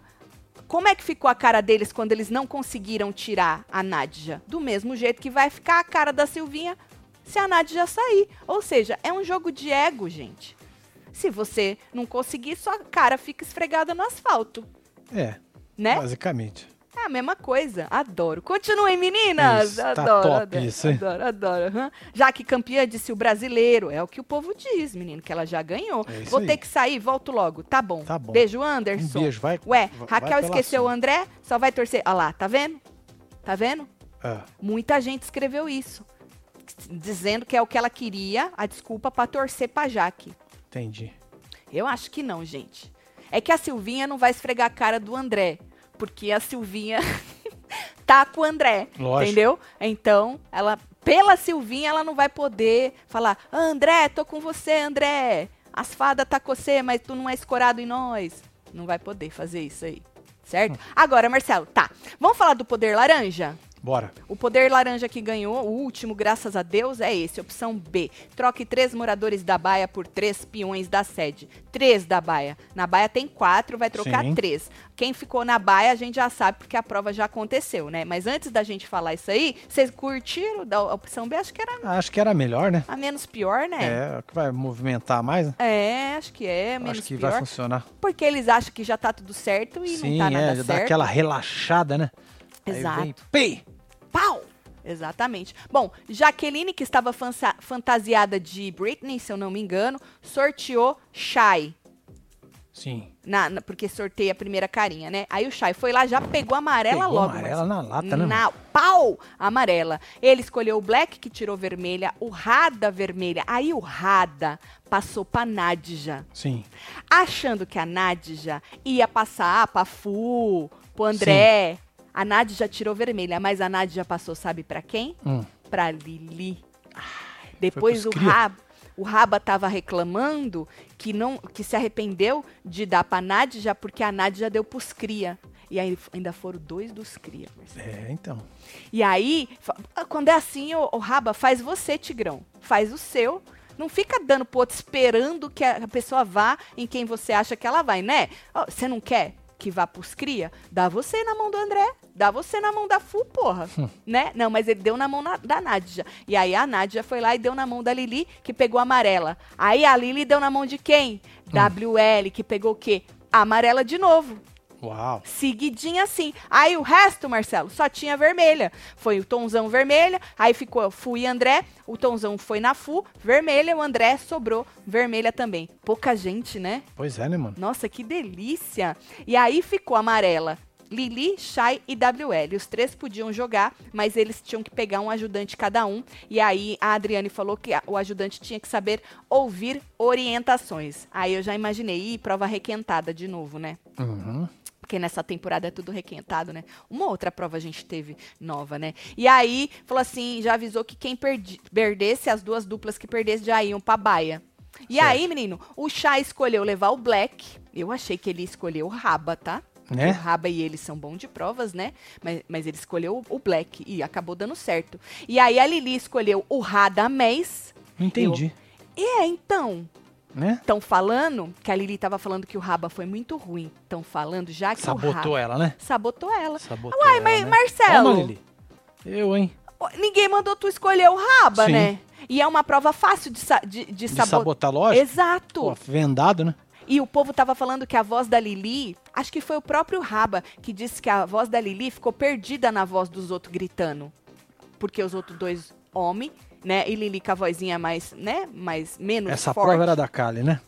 Como é que ficou a cara deles quando eles não conseguiram tirar a Nadja? Do mesmo jeito que vai ficar a cara da Silvinha se a Nadja sair. Ou seja, é um jogo de ego, gente. Se você não conseguir, sua cara fica esfregada no asfalto, É, né? basicamente. É a mesma coisa. Adoro. Continuem, meninas. Isso, tá adoro, top adoro, isso, hein? adoro, adoro. aham. Já que campeã disse o brasileiro, é o que o povo diz, menino, que ela já ganhou. É Vou aí. ter que sair, volto logo. Tá bom. Tá bom. Beijo, Anderson. Um beijo, vai- Ué, vai- vai Raquel pela esqueceu o. André, só vai torcer. Olha lá, tá vendo? Tá vendo? Ah, Muita gente escreveu isso. Dizendo que é o que ela queria, a desculpa pra torcer pra Jaque. entendi. Eu acho que não, gente. É que a Silvinha não vai esfregar a cara do André. Porque a Silvinha tá com o André. Lógico. Entendeu? Então, ela, pela Silvinha, ela não vai poder falar: André, tô com você, André. As fadas tá com você, mas tu não é escorado em nós. Não vai poder fazer isso aí. Certo? Agora, Marcelo, tá. Vamos falar do poder laranja? Bora. O poder laranja que ganhou, o último, graças a Deus, é esse. Opção B. Troque três moradores da baia por três peões da sede. Três da baia. Na baia tem quatro, vai trocar Sim. três. Quem ficou na baia, a gente já sabe, porque a prova já aconteceu, né? Mas antes da gente falar isso aí, vocês curtiram da opção B? Acho que era Acho que era melhor, né? a menos pior, né? É, que vai movimentar mais, né? É, acho que é, menos Acho que pior. vai funcionar. Porque eles acham que já tá tudo certo e Sim, não tá nada é, já dá certo. aquela relaxada, né? Aí Exato. vem, pei! Pau! Exatamente. Bom, Jaqueline, que estava fantasiada de Britney, se eu não me engano, sorteou Shai. Sim. Na, na- porque sorteia a primeira carinha, né? Aí o Shai foi lá, já pegou a amarela Pegou logo. amarela na lata, né, Na pau! Amarela. Ele escolheu o Black, que tirou vermelha, o Rada vermelha. Aí o Rada passou pra Nadja. Sim. Achando que a Nadja ia passar pra Fu, pro André. A Nadja tirou vermelha, mas a Nadja passou, sabe pra quem? Hum. Pra Lili. Depois o. Raba, o Raba tava reclamando que não que se arrependeu de dar pra Nadja porque a Nadja deu pros cria. E aí ainda foram dois dos cria. É, então. E aí, fa- quando é assim, o, Raba, faz você, Tigrão. Faz o seu. Não fica dando pro outro esperando que a pessoa vá em quem você acha que ela vai, né? Você não quer que vá pros cria? Dá você na mão do André. Dá você na mão da Fu, porra. né? Não, mas ele deu na mão na- da Nádia. E aí a Nádia foi lá e deu na mão da Lili, que pegou a amarela. Aí a Lili deu na mão de quem? WL, que pegou o quê? A amarela de novo Uau. seguidinha assim. Aí o resto, Marcelo, só tinha vermelha. Foi o Tonzão vermelha, aí ficou Fu e André, o Tonzão foi na Fu, vermelha, o André sobrou vermelha também. Pouca gente, né? Pois é, né, mano? Nossa, que delícia! E aí ficou amarela. Lili, Shai e WL. Os três podiam jogar, mas eles tinham que pegar um ajudante cada um. E aí a Adriane falou que o ajudante tinha que saber ouvir orientações. Aí eu já imaginei, ih, prova requentada de novo, né? Uhum. Porque nessa temporada é tudo requentado, né? Uma outra prova a gente teve nova, né? E aí, falou assim, já avisou que quem perdi- perdesse, as duas duplas que perdesse já iam pra baia. E Certo. aí, menino, o Chá escolheu levar o Black. Eu achei que ele escolheu o Raba, tá? Né? O Raba e ele são bons de provas, né? Mas, mas ele escolheu o Black e acabou dando certo. E aí a Lili escolheu o Radamés. Não entendi. E é, então, Né? estão falando que a Lili tava falando que o Raba foi muito ruim. Estão falando já que o Raba... Sabotou ela, né? Sabotou ela. Sabotou Uai, ela, mas né? Marcelo, Toma, Lili. Eu, hein? ninguém mandou tu escolher o Raba, Sim. né? E é uma prova fácil de, sa de, de, De sabotar. sabotar, lógico. Exato. Pô, vendado, né? E o povo tava falando que a voz da Lili, acho que foi o próprio Raba que disse que a voz da Lili ficou perdida na voz dos outros gritando. Porque os outros dois homens, né? E Lili com a vozinha mais, né? Mais, menos Essa forte. prova era da Kali, né?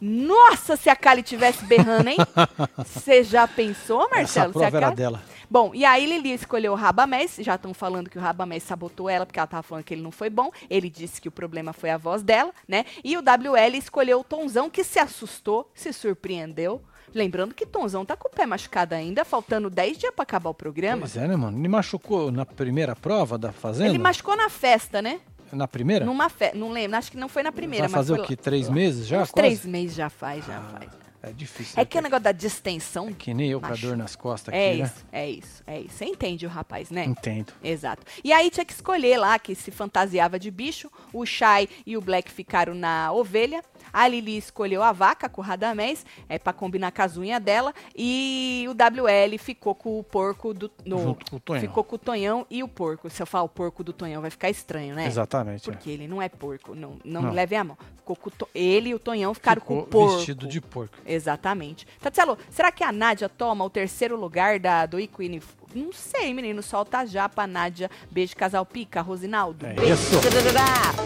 Nossa, se a Kali tivesse berrando, hein? Você já pensou, Marcelo? Essa Se a prova era dela. Bom, e aí Lili escolheu o Rabamés, já estão falando que o Rabamés sabotou ela, porque ela tava falando que ele não foi bom, ele disse que o problema foi a voz dela, né? E o WL escolheu o Tonzão, que se assustou, se surpreendeu. Lembrando que Tonzão tá com o pé machucado ainda, faltando 10 dias pra acabar o programa. Pois é, né, mano? Ele machucou na primeira prova da Fazenda? Ele machucou na festa, né? Na primeira? Numa festa, não lembro, acho que não foi na primeira, Vai mas fazer o quê? Três meses já? Uns quase? três meses já faz, já faz. É difícil. É né? que o negócio da distensão... Que nem eu com a dor nas costas aqui, É né? isso, é isso, é isso. Você entende o rapaz, né? Entendo. Exato. E aí tinha que escolher lá, que se fantasiava de bicho. O Shai e o Black ficaram na ovelha. A Lili escolheu a vaca com o Radamés, é, pra combinar com as unhas dela. E o WL ficou com o porco do. no- Junto com o Tonhão. Ficou com o Tonhão e o porco. Se eu falar o porco do Tonhão, vai ficar estranho, né? Exatamente. é. Porque ele não é porco, não, não, Não. levem a mão. Ficou com o to- ele e o Tonhão ficaram com o Ficou porco. vestido de porco. Exatamente. Tatielo, será que a Nádia toma o terceiro lugar da, do Equine? Não sei, menino. Solta já pra Nádia. Beijo, casal pica, Rosinaldo. É Beijo. isso.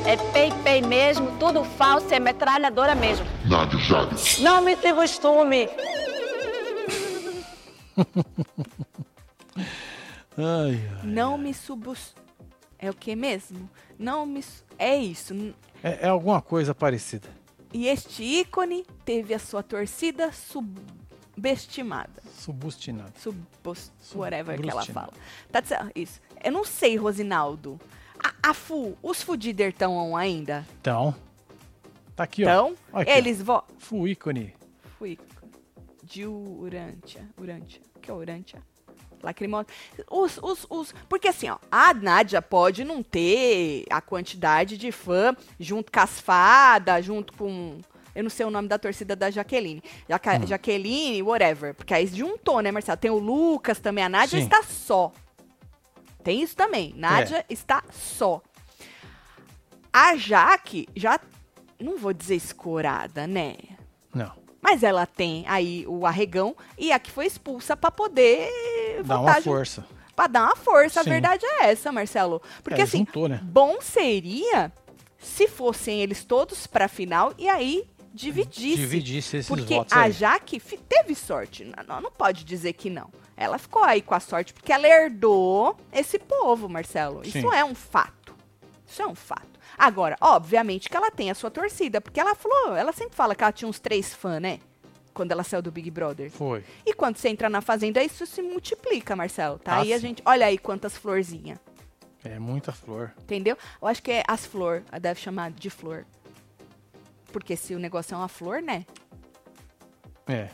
É pei, pei mesmo, tudo falso, é metralhadora mesmo. Nádia Jales. Não me se costume. Ai, ai. Não me subus... É o que mesmo? Não me... su- É isso. É, é alguma coisa parecida. E este ícone teve a sua torcida subestimada. Subustinado. Subos... Whatever que ela fala. Tatielo, isso. Eu não sei, Rosinaldo. A, a Fu, os Fudider estão ainda? Então. Tá aqui, ó. Então, eles vão... Full ícone. Fui de Urântia. Urântia. O que é Urântia? Lacrimosa. Os, os, os, porque assim, ó, a Nádia pode não ter a quantidade de fã junto com as fadas, junto com. Eu não sei o nome da torcida da Jaqueline. Jaca, Hum. Jaqueline, whatever. Porque aí juntou, né, Marcelo? Tem o Lucas também. A Nádia Sim. está só. Tem isso também. Nádia está só. A Jaque já. Não vou dizer escorada, né? Não. Mas ela tem aí o arregão e a que foi expulsa pra poder Dá uma força. Pra dar uma força. Sim. A verdade é essa, Marcelo. Porque É, assim, juntou, né? bom seria se fossem eles todos pra final e aí dividisse. Dividisse esses Porque votos a aí. Jaque teve sorte. Não, não- pode dizer que não. Ela ficou aí com a sorte porque ela herdou esse povo, Marcelo. Isso Sim. é um fato. Isso é um fato. Agora, obviamente que ela tem a sua torcida, porque ela falou, ela sempre fala que ela tinha uns três fãs, né? Quando ela saiu do Big Brother. Foi. E quando você entra na fazenda, isso se multiplica, Marcelo. Tá Ah, aí a sim. gente. Olha aí quantas florzinhas. É muita flor. Entendeu? Eu acho que é as flor, deve chamar de flor. Porque se o negócio é uma flor, né? É.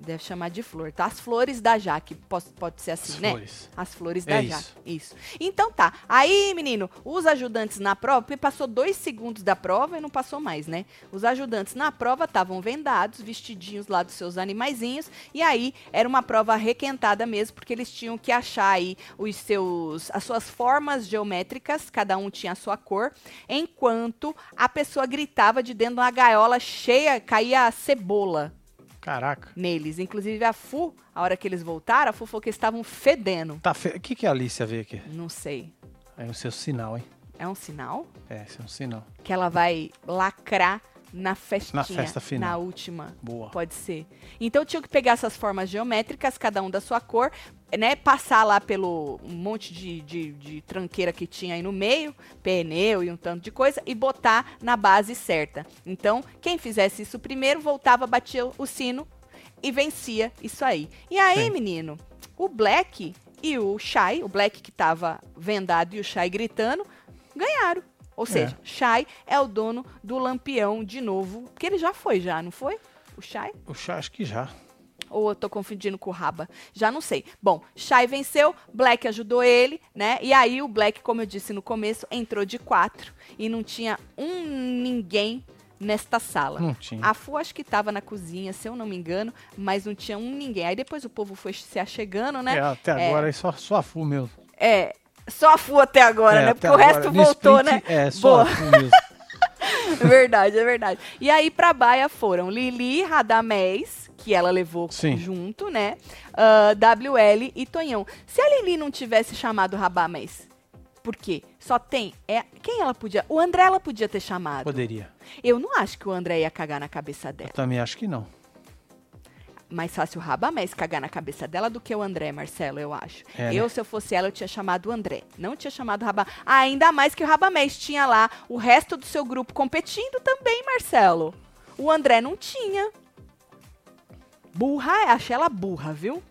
Deve chamar de flor, tá? As flores da Jaque, pode, pode ser assim, As né? flores. As flores É da isso. Jaque. Isso. Então tá. Aí, menino, os ajudantes na prova, porque passou dois segundos da prova e não passou mais, né? Os ajudantes na prova estavam vendados, vestidinhos lá dos seus animaizinhos. E aí era uma prova requentada mesmo, porque eles tinham que achar aí os seus, as suas formas geométricas, cada um tinha a sua cor, enquanto a pessoa gritava de dentro de uma gaiola cheia, caía a cebola Caraca. neles. Inclusive a Fu, a hora que eles voltaram, a Fu falou que eles estavam fedendo. Tá fe... O que, que a Alicia vê aqui? Não sei. É o seu sinal, hein? É um sinal É, esse é um sinal. que ela vai lacrar na festinha. Na festa final. Na última. Boa. Pode ser. Então tinha que pegar essas formas geométricas, cada um da sua cor, né? Passar lá pelo um monte de, de, de tranqueira que tinha aí no meio, pneu e um tanto de coisa, e botar na base certa. Então, quem fizesse isso primeiro, voltava, batia o sino e vencia isso aí. E aí, Sim. menino, o Black e o Shai, o Black que tava vendado e o Shai gritando, ganharam. Ou seja, Shai é o dono do Lampião de novo, porque ele já foi já, não foi? O Shai? O chá, acho que já. Ou eu tô confundindo com o Raba? Já não sei. Bom, Shai venceu, Black ajudou ele, né? E aí o Black, como eu disse no começo, entrou de quatro e não tinha um ninguém nesta sala. Não tinha. A Fu acho que tava na cozinha, se eu não me engano, mas não tinha um ninguém. Aí depois o povo foi se achegando, né? É, até É. agora é só, só a Fu mesmo. É, só a Fu até agora, É, né? Porque o agora, resto voltou, sprint, né? É, só Boa. a Fu mesmo. É verdade, é verdade. E aí pra Baia foram Lili, Radamés, que ela levou Sim. junto, né? Ah, WL e Tonhão. Se a Lili não tivesse chamado Radamés, por quê? Só tem. É, quem ela podia. O André ela podia ter chamado. Poderia. Eu não acho que o André ia cagar na cabeça Eu dela. também acho que não. Mais fácil o Rabamés cagar na cabeça dela do que o André, Marcelo, eu acho. É, eu, né? se eu fosse ela, eu tinha chamado o André. Não tinha chamado o Rabamés. ainda mais que o Rabamés tinha lá o resto do seu grupo competindo também, Marcelo. O André não tinha. Burra, é, achei ela burra, viu?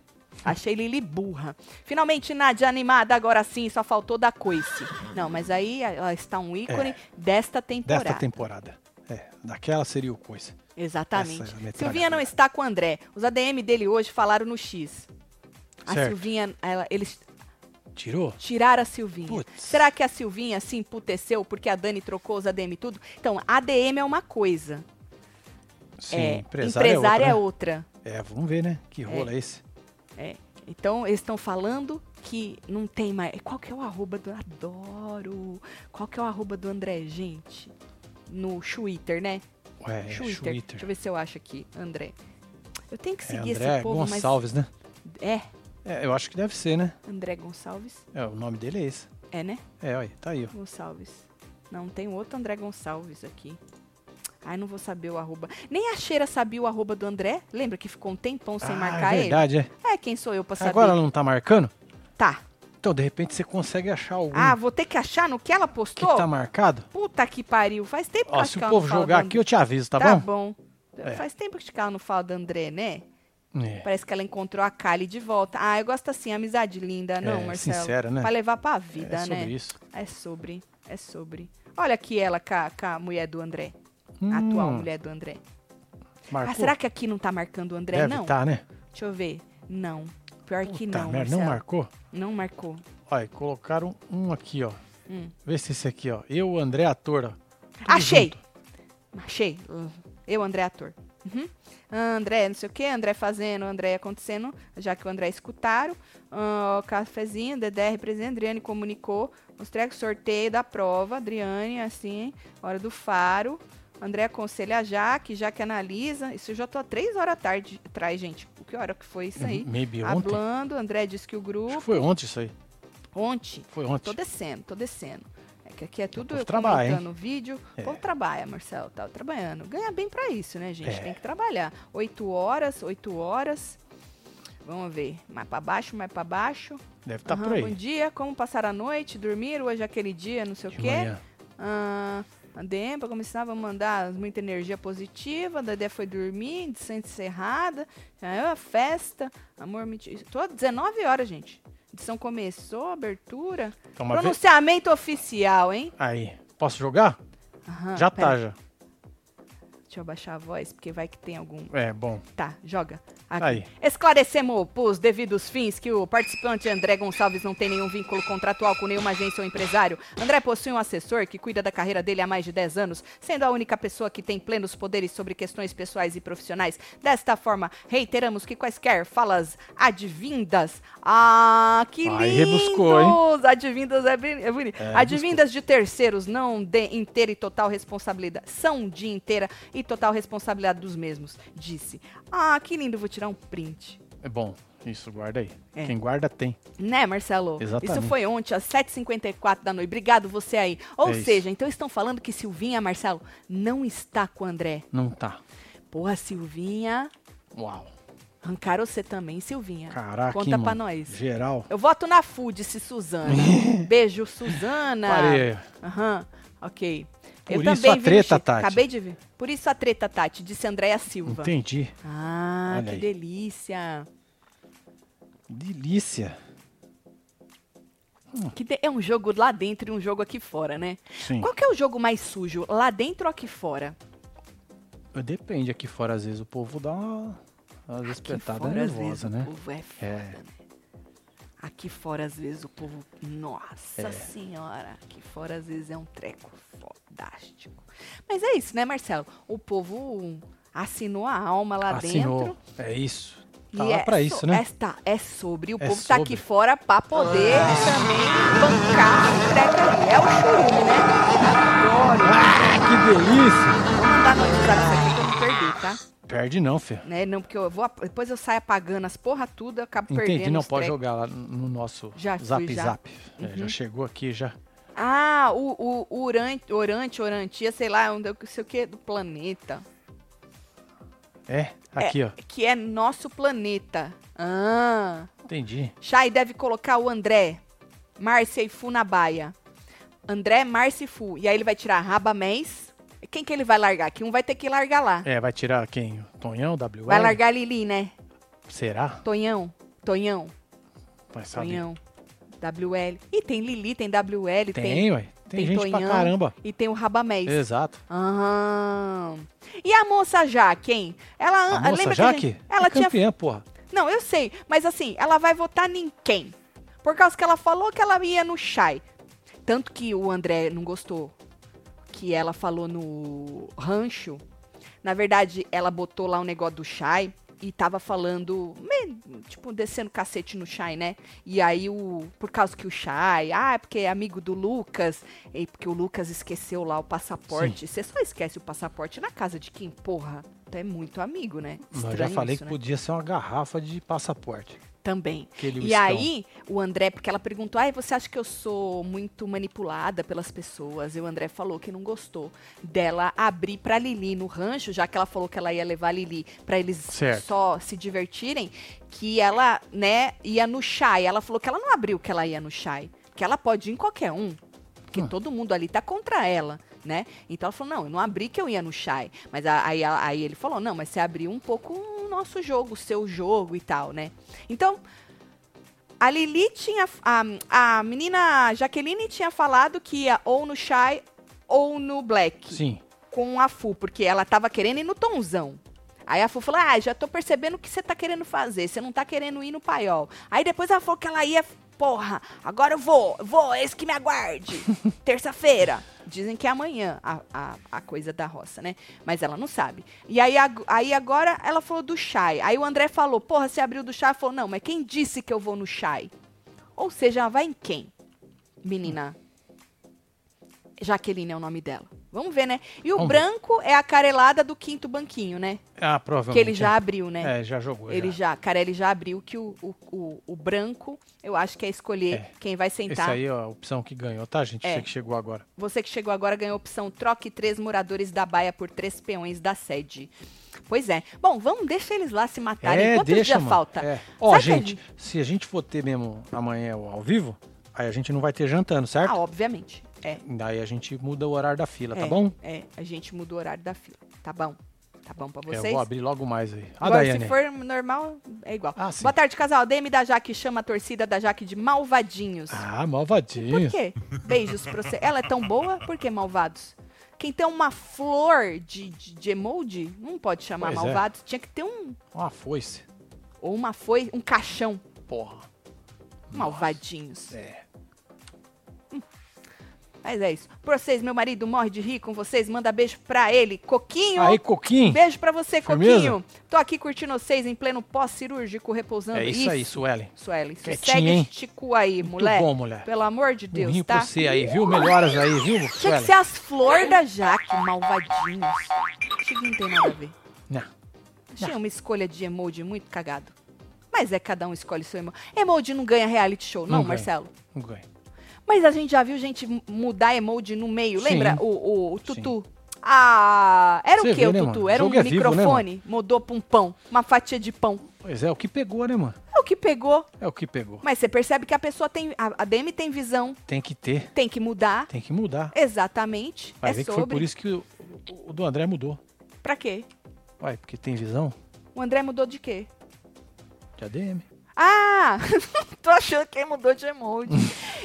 Achei Lili burra. Finalmente, Nádia animada, agora sim, só faltou da coice. Não, mas aí ela está um ícone desta temporada. É. Desta temporada. É, daquela seria o coisa. Exatamente. É. Silvinha não está com o André. Os ADM dele hoje falaram no X. A Certo. Silvinha, ela- eles Tirou? tiraram a Silvinha. Putz. Será que a Silvinha se emputeceu porque a Dani trocou os ADM tudo? Então, ADM é uma coisa. Sim, é, empresário, empresária é é outra. Né? É, vamos ver, né? Que rolo é, esse? É. Então, eles estão falando que não tem mais. Qual que é o arroba do. Adoro! Qual que é o arroba do André, gente? No Twitter, né? Ué, é Twitter. Twitter. Deixa eu ver se eu acho aqui, André. Eu tenho que É seguir André esse povo, Gonçalves, né? mas. É, É, eu acho que deve ser, né? André Gonçalves. É, o nome dele é esse. É, né? É, olha, tá aí, ó. Gonçalves. Não, tem outro André Gonçalves aqui. Ai, não vou saber o arroba. Nem a Cheira sabia o arroba do André. Lembra que ficou um tempão sem ah, marcar é verdade, é. ele? É, quem sou eu pra saber? Agora ela não tá marcando? Tá. Então, de repente, você consegue achar algum Ah, vou ter que achar no que ela que postou? tá marcado. Puta que pariu. Faz tempo que Ó, acho se que o povo jogar aqui, eu te aviso, tá, Tá bom? bom. É. Faz tempo que ela não fala do André, né? É. Parece que ela encontrou a Kali de volta. Ah, eu gosto assim, amizade linda, não, É, Marcelo? sincera, né? Pra levar pra vida, É sobre né? isso. É sobre, é sobre. Olha aqui ela com a, com a mulher do André. A atual Hum, mulher do André. Marcou? Ah, será que aqui não tá marcando o André, Deve não? tá, né? Deixa eu ver. Não. pior que Puta não, merda, não marcou? Não marcou. Olha, colocaram um aqui, ó. Hum. Vê se esse aqui, ó. Eu, André, ator, Achei. junto. Achei. Eu, André, ator. Uhum. André, não sei o que, André fazendo, André acontecendo, já que o André escutaram. Ah, cafezinho, Dedé representa, Adriane comunicou. Mostrei o sorteio da prova, Adriane, assim, hora do faro. André aconselha a Jaque, Jaque analisa. Isso eu já tô há três horas tarde atrás, gente. Que hora que foi isso aí? Maybe ontem. Hablando, André disse que o Acho que grupo. foi ontem isso aí. Ontem. Foi ontem. Tô descendo, tô descendo. É que aqui é tudo povo eu trabalha, hein? vídeo. O É. povo trabalha, Marcelo, tá trabalhando. Ganha bem pra isso, né, gente? É. Tem que trabalhar. Oito horas, oito horas. Vamos ver. Mais pra baixo, mais pra baixo. Deve estar Aham, por aí. Bom dia, como passar a noite, dormir, hoje é aquele dia, não sei o De quê. manhã. Ah, a DM, pra começar, vamos mandar muita energia positiva. A Dedé foi dormir, edição encerrada. Já é a festa. Amor, mentira. Tô 19 horas, gente. Edição começou, abertura. Então, vez... Pronunciamento oficial, hein? Aí. Posso jogar? Aham, já pera, tá, já. Deixa eu abaixar a voz, porque vai que tem algum. É, bom. Tá, joga. Aqui. Aí. Esclarecemos, pros devidos fins, que o participante André Gonçalves não tem nenhum vínculo contratual com nenhuma agência ou empresário. André possui um assessor que cuida da carreira dele há mais de 10 anos, sendo a única pessoa que tem plenos poderes sobre questões pessoais e profissionais. Desta forma, reiteramos que quaisquer falas advindas. Ah, que Aí lindos! rebuscou, hein? Advindas é, bem- é bonito. É, advindas de terceiros não de inteira e total responsabilidade. São de inteira e total responsabilidade dos mesmos, disse. Ah, que lindo, vou tirar um print. É bom. Isso, guarda aí. É. Quem guarda tem. Né, Marcelo? Exatamente. Isso foi ontem, às 7h54 da noite. Obrigado você aí. Ou É isso. seja, então estão falando que Silvinha, Marcelo, não está com o André. Não tá. Porra, Silvinha. Uau. Arrancaram você também, Silvinha. Caraca, Conta hein, pra mano. nós. Geral. Eu voto na FU, disse Suzana. Beijo, Suzana. Parei. Aham, ok. Por eu isso também a vi, treta, Chico. Tati. Acabei de ver. Por isso a treta, Tati, disse Andréia Silva. Entendi. Ah, Olha que aí. delícia. Delícia. Que de- É um jogo lá dentro e um jogo aqui fora, né? Sim. Qual que é o jogo mais sujo? Lá dentro ou aqui fora? Depende. Aqui fora, às vezes, o povo dá uma, espetadas às vezes, nervosas, o né? povo é foda, É. né? Aqui fora, às vezes, o povo... Nossa É. senhora. Aqui fora, às vezes, é um treco fodástico. Mas é isso, né, Marcelo? O povo assinou a alma lá Assinou. dentro. É isso. E Tá lá é pra so- isso, né? Esta é sobre. O É povo tá sobre. aqui fora pra poder também bancar a entrega ali. É o churume, né? Adoro. Ah, que delícia! Vou mandar no WhatsApp isso aqui pra eu não perder, tá? Perde não, Fê. Né? Não, porque eu vou, depois eu saio apagando as porra tudo, eu acabo perdendo. Entendi, não os pode jogar lá no nosso Já fui, zap já. zap. É, Uhum. já chegou aqui, já. Ah, o, o, o orante, orante, orantia, sei lá, onde, não sei o que, do planeta. É, aqui, ó. Que é nosso planeta. Ah. Entendi. Chay deve colocar o André, Márcia e Fu na baia. André, Márcia e Fu. E aí ele vai tirar Rabamés. Quem que ele vai largar? Que um vai ter que largar lá. É, vai tirar quem? Tonhão, WL? Vai largar a Lili, né? Será? Tonhão. Tonhão. Vai saber. Tonhão. WL. E tem Lili, tem WL, tem. Tem, ué. Tem, gente pra caramba. E tem o Rabamés. Exato. Aham. E a moça Jaque, hein? Ela A moça lembra Jaque gente- ela é tinha campeã, porra. Não, eu sei, mas assim, ela vai votar em quem? Por causa que ela falou que ela ia no Chai. Tanto que o André não gostou que ela falou no rancho. Na verdade, ela botou lá um negócio do Chai e tava falando, meio, tipo, descendo cacete no Chai, né? E aí, o, por causa que o Chai, ah, é porque é amigo do Lucas, e porque o Lucas esqueceu lá o passaporte. Você só esquece o passaporte na casa de quem? Porra, tu é muito amigo, né? Eu já Estranho falei isso, que né? podia ser uma garrafa de passaporte. Também. Aquele E aí, o André, porque ela perguntou, ai, você acha que eu sou muito manipulada pelas pessoas? E o André falou que não gostou dela abrir pra Lili no rancho, já que ela falou que ela ia levar a Lili pra eles Certo. só se divertirem, que ela, né, ia no chai. Ela falou que ela não abriu que ela ia no chai, que ela pode ir em qualquer um, porque Hum. todo mundo ali tá contra ela. Né? Então ela falou, não, eu não abri que eu ia no Chai. Mas a- aí, aí ele falou, não, mas você abriu um pouco nosso jogo, o seu jogo e tal, né? Então, a Lili tinha. A, a menina Jaqueline tinha falado que ia ou no Shy ou no Black. Sim. Com a Fu, porque ela tava querendo ir no Tonzão. Aí a Fu falou: Ah, já tô percebendo o que você tá querendo fazer. Você não tá querendo ir no paiol. Aí depois ela falou que ela ia. Porra, agora eu vou, vou, esse que me aguarde. Terça-feira. Dizem que é amanhã a, a, a coisa da roça, né? Mas ela não sabe. E aí, ag- aí agora ela falou do Chai. Aí o André falou: Porra, você abriu do Chai? Ela falou: Não, mas quem disse que eu vou no Chai? Ou seja, ela vai em quem? Menina. Jaqueline é o nome dela. Vamos ver, né? E o Vamos ver. branco é a carelada do quinto banquinho, né? Ah, provavelmente. Que ele já é. abriu, né? É, já jogou. Ele já. já, Carelli já abriu que o, o, o, o branco, eu acho que é escolher É. quem vai sentar. aí é a opção que ganhou, tá, gente? É. Você que chegou agora. Você que chegou agora ganhou a opção troque três moradores da baia por três peões da sede. Pois é. Bom, vamos, deixa eles lá se matarem. É, Quantos deixa, dias falta? É. Ó, Sabe gente, se a gente for ter mesmo amanhã ao vivo, aí a gente não vai ter jantando, certo? Ah, obviamente. É. Daí a gente muda o horário da fila, tá é, bom? É, a gente mudou o horário da fila. Tá bom? Tá bom pra É, Eu vocês? vou abrir logo mais aí. A Agora, Daiane. se for normal, é igual. Ah, sim. Boa tarde, casal. DM da Jaque chama a torcida da Jaque de malvadinhos. Ah, malvadinho. Por quê? Beijos pra você. Ela é tão boa? Por que malvados? Quem tem uma flor de, de, de emoji não pode chamar Pois é. malvados. Tinha que ter um. Uma foice. Ou uma foi, um caixão. Porra. Malvadinhos. É. Mas é isso. Pra vocês, meu marido morre de rir com vocês. Manda beijo pra ele. Coquinho. Aí, Coquinho. Beijo pra você, Firmeza? Coquinho. Tô aqui curtindo vocês em pleno pós-cirúrgico, repousando. É isso aí, Suelen. Suelen, segue hein? este cu aí, Muito mulher. bom, mulher. Pelo amor de Um Deus, rim tá? você aí, viu? Melhoras aí, viu, Tinha que ser as flores da Jaque, malvadinhos. Acho que não tem nada a ver. Não. Achei uma escolha de emoji muito cagado. Mas é cada um escolhe seu emoji. Emoji não ganha reality show, não, Não. Marcelo? Não ganha. Mas a gente já viu gente mudar emoji no meio. Sim. Lembra o, o, o Tutu? Ah, era Você o que o né, Tutu? mano? Era um é vivo, né, microfone, mudou pra um pão, uma fatia de pão. Pois é, o que pegou, né, mano? É o que pegou. É o que pegou. Mas você percebe que a pessoa tem. A, DM tem visão, Tem que ter, tem que mudar. tem que mudar. Exatamente. Vai é ver que sobre. foi por isso que o, o- o do André mudou. Pra quê? Uai, porque tem visão O André mudou de quê? de ADM. Ah! Tô achando que mudou de emoji.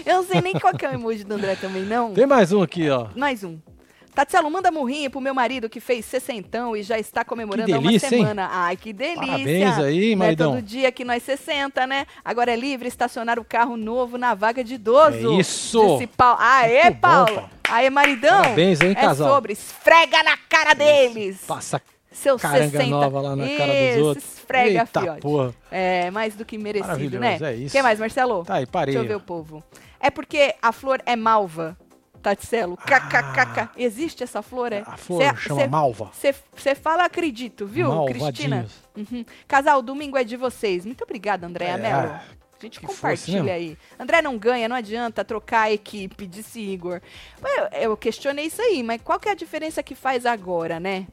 Eu não sei nem qual que é o emoji do André também, não. Tem mais um aqui, ó. Mais um. Tatielo, manda murrinho pro meu marido que fez sessentão e já está comemorando há uma delícia, hein? semana. Ai, que delícia. Parabéns aí, Não maridão. É todo dia que nós 60, né? Agora é livre estacionar o carro novo na vaga de idoso. É isso. Disse Paulo. Aê, bom, Paulo. Paulo. Aê, maridão. Parabéns, hein, é casal. sobre. Esfrega na cara deles. Passa Seus caranga 60. nova lá na cara dos Isso, outros. esfrega, Eita fiote. porra. É, mais do que merecido, né? é isso. Quem mais, Marcelo? Tá aí, parei. Deixa eu ver o povo. É porque a flor é malva, Taticelo. KKKK. Existe essa flor, é? Ah. A flor Cê- chama cê- malva. Você fala acredito, viu, Cristina? Uhum. Casal, domingo é de vocês. Muito obrigada, Andréa É, Mello. A gente compartilha né? aí. André não ganha, não adianta trocar a equipe, disse Igor. Eu, eu questionei isso aí, mas qual que é a diferença que faz agora, né?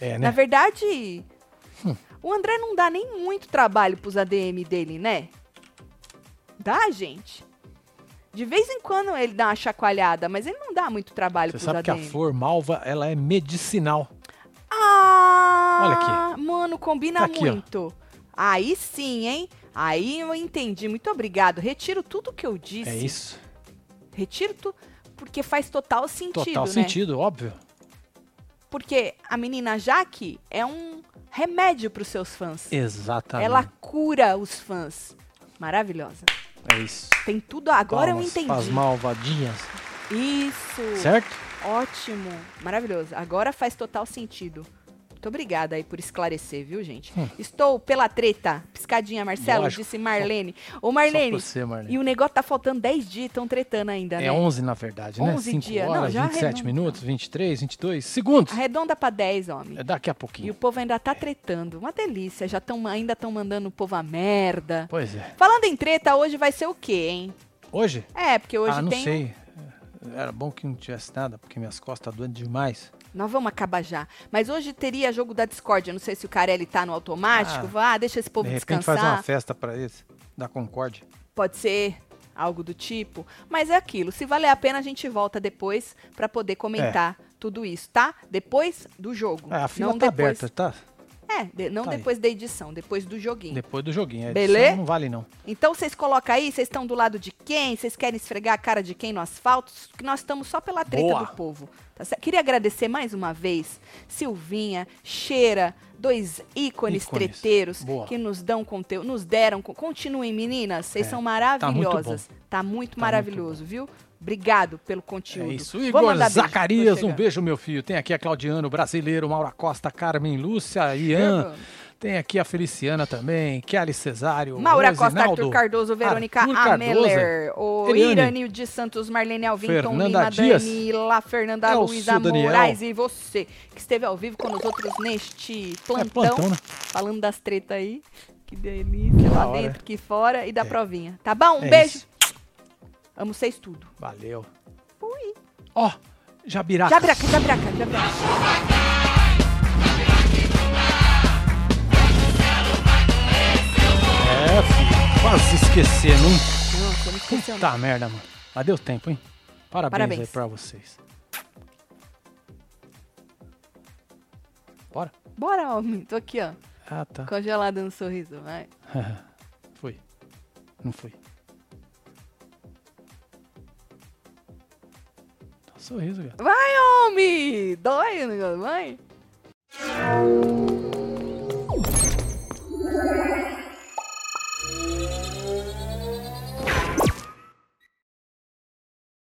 É, Na né? verdade, o André não dá nem muito trabalho pros ADM dele, né? Dá, gente? De vez em quando ele dá uma chacoalhada, mas ele não dá muito trabalho Você pros sabe que a flor malva, ela é medicinal. Ah! Olha aqui. Mano, combina Tá aqui, ó. muito. Aí sim, hein? Aí eu entendi. Muito obrigado. Retiro tudo que eu disse. É isso. Retiro tudo, porque faz total sentido, Total né? sentido, óbvio. Porque a menina Jaque é um remédio pros seus fãs. Exatamente. Ela cura os fãs. Maravilhosa. É isso. Tem tudo. Agora eu Palmas entendi. pras malvadinhas. Isso. Certo? Ótimo. Maravilhoso. Agora faz total sentido. Muito obrigada aí por esclarecer, viu, gente? Estou pela treta. Piscadinha, Marcelo, Hum. Lógico. disse Marlene. Ô, Marlene, você, Marlene. e o negócio tá faltando 10 dias, estão tretando ainda, né? É 11 na verdade, né? 11 5 dias. Não, horas, já 27 arredonda. minutos, 23, 22 segundos. Arredonda pra 10, homem. É daqui a E pouquinho. o povo ainda tá tretando. Uma delícia. Já tão, ainda estão mandando o povo a merda. Pois é. Falando em treta, hoje vai ser o quê, hein? Hoje? É, porque hoje ah, não tem. sei. Era bom que não tivesse nada, porque minhas costas doendo demais. Nós vamos acabar já. Mas hoje teria jogo da Discord. Eu não sei se o Carelli tá no automático. Ah, deixa esse povo De repente descansar. faz uma festa pra eles, da Concórdia. Pode ser algo do tipo. Mas é aquilo. Se valer a pena, a gente volta depois pra poder comentar tudo isso, tá? Depois do jogo. É, a fila não tá depois. aberta, tá? É, de- não Tá aí. depois da edição, depois do joguinho. Depois do joguinho. A Belê? edição Não vale, não. Então vocês colocam aí, vocês estão do lado de quem? Vocês querem esfregar a cara de quem no asfalto? Que nós estamos só pela treta Boa. do povo. tá? Queria agradecer mais uma vez Silvinha, Cheira, dois ícones, Ícones. treteiros Boa. que nos dão conteúdo, nos deram. co- Continuem, meninas, vocês É, são tá maravilhosas. muito Tá muito Tá maravilhoso, viu? Obrigado pelo É conteúdo. isso. Vou Igor beijo, Zacarias, um beijo, meu filho. Tem aqui a Claudiano, brasileiro, Maura Costa, Carmen Lúcia, Ian. Tem aqui a Feliciana também, Kelly Cesário, Maura Costa, Arthur Cardoso, Verônica Arthur Cardoso, Ameller, o Iranil de Santos, Marlene Alvinton, Fernanda Lima, Dias, Dani, La Fernanda Elcio Luiza Daniel. Moraes e você, que esteve ao vivo com nós outros neste plantão, É plantão, né? falando das tretas aí. Que delícia, da lá hora. dentro, que fora, e da provinha. Tá bom? Um É beijo. isso. Amo vocês tudo. Valeu. Fui. Ó, Jabiraca. Jabraca, jabraca, jabraca. É, filho. Quase? Nossa, não esqueceu. Puta merda, mano. Mas deu tempo, hein? Parabéns, Parabéns. aí pra vocês. Bora? Bora, homem. Tô aqui, ó. Ah, tá. Congelada no sorriso, vai. Foi. Não foi. sorriso, cara. Vai, homem! Dói o negócio, vai!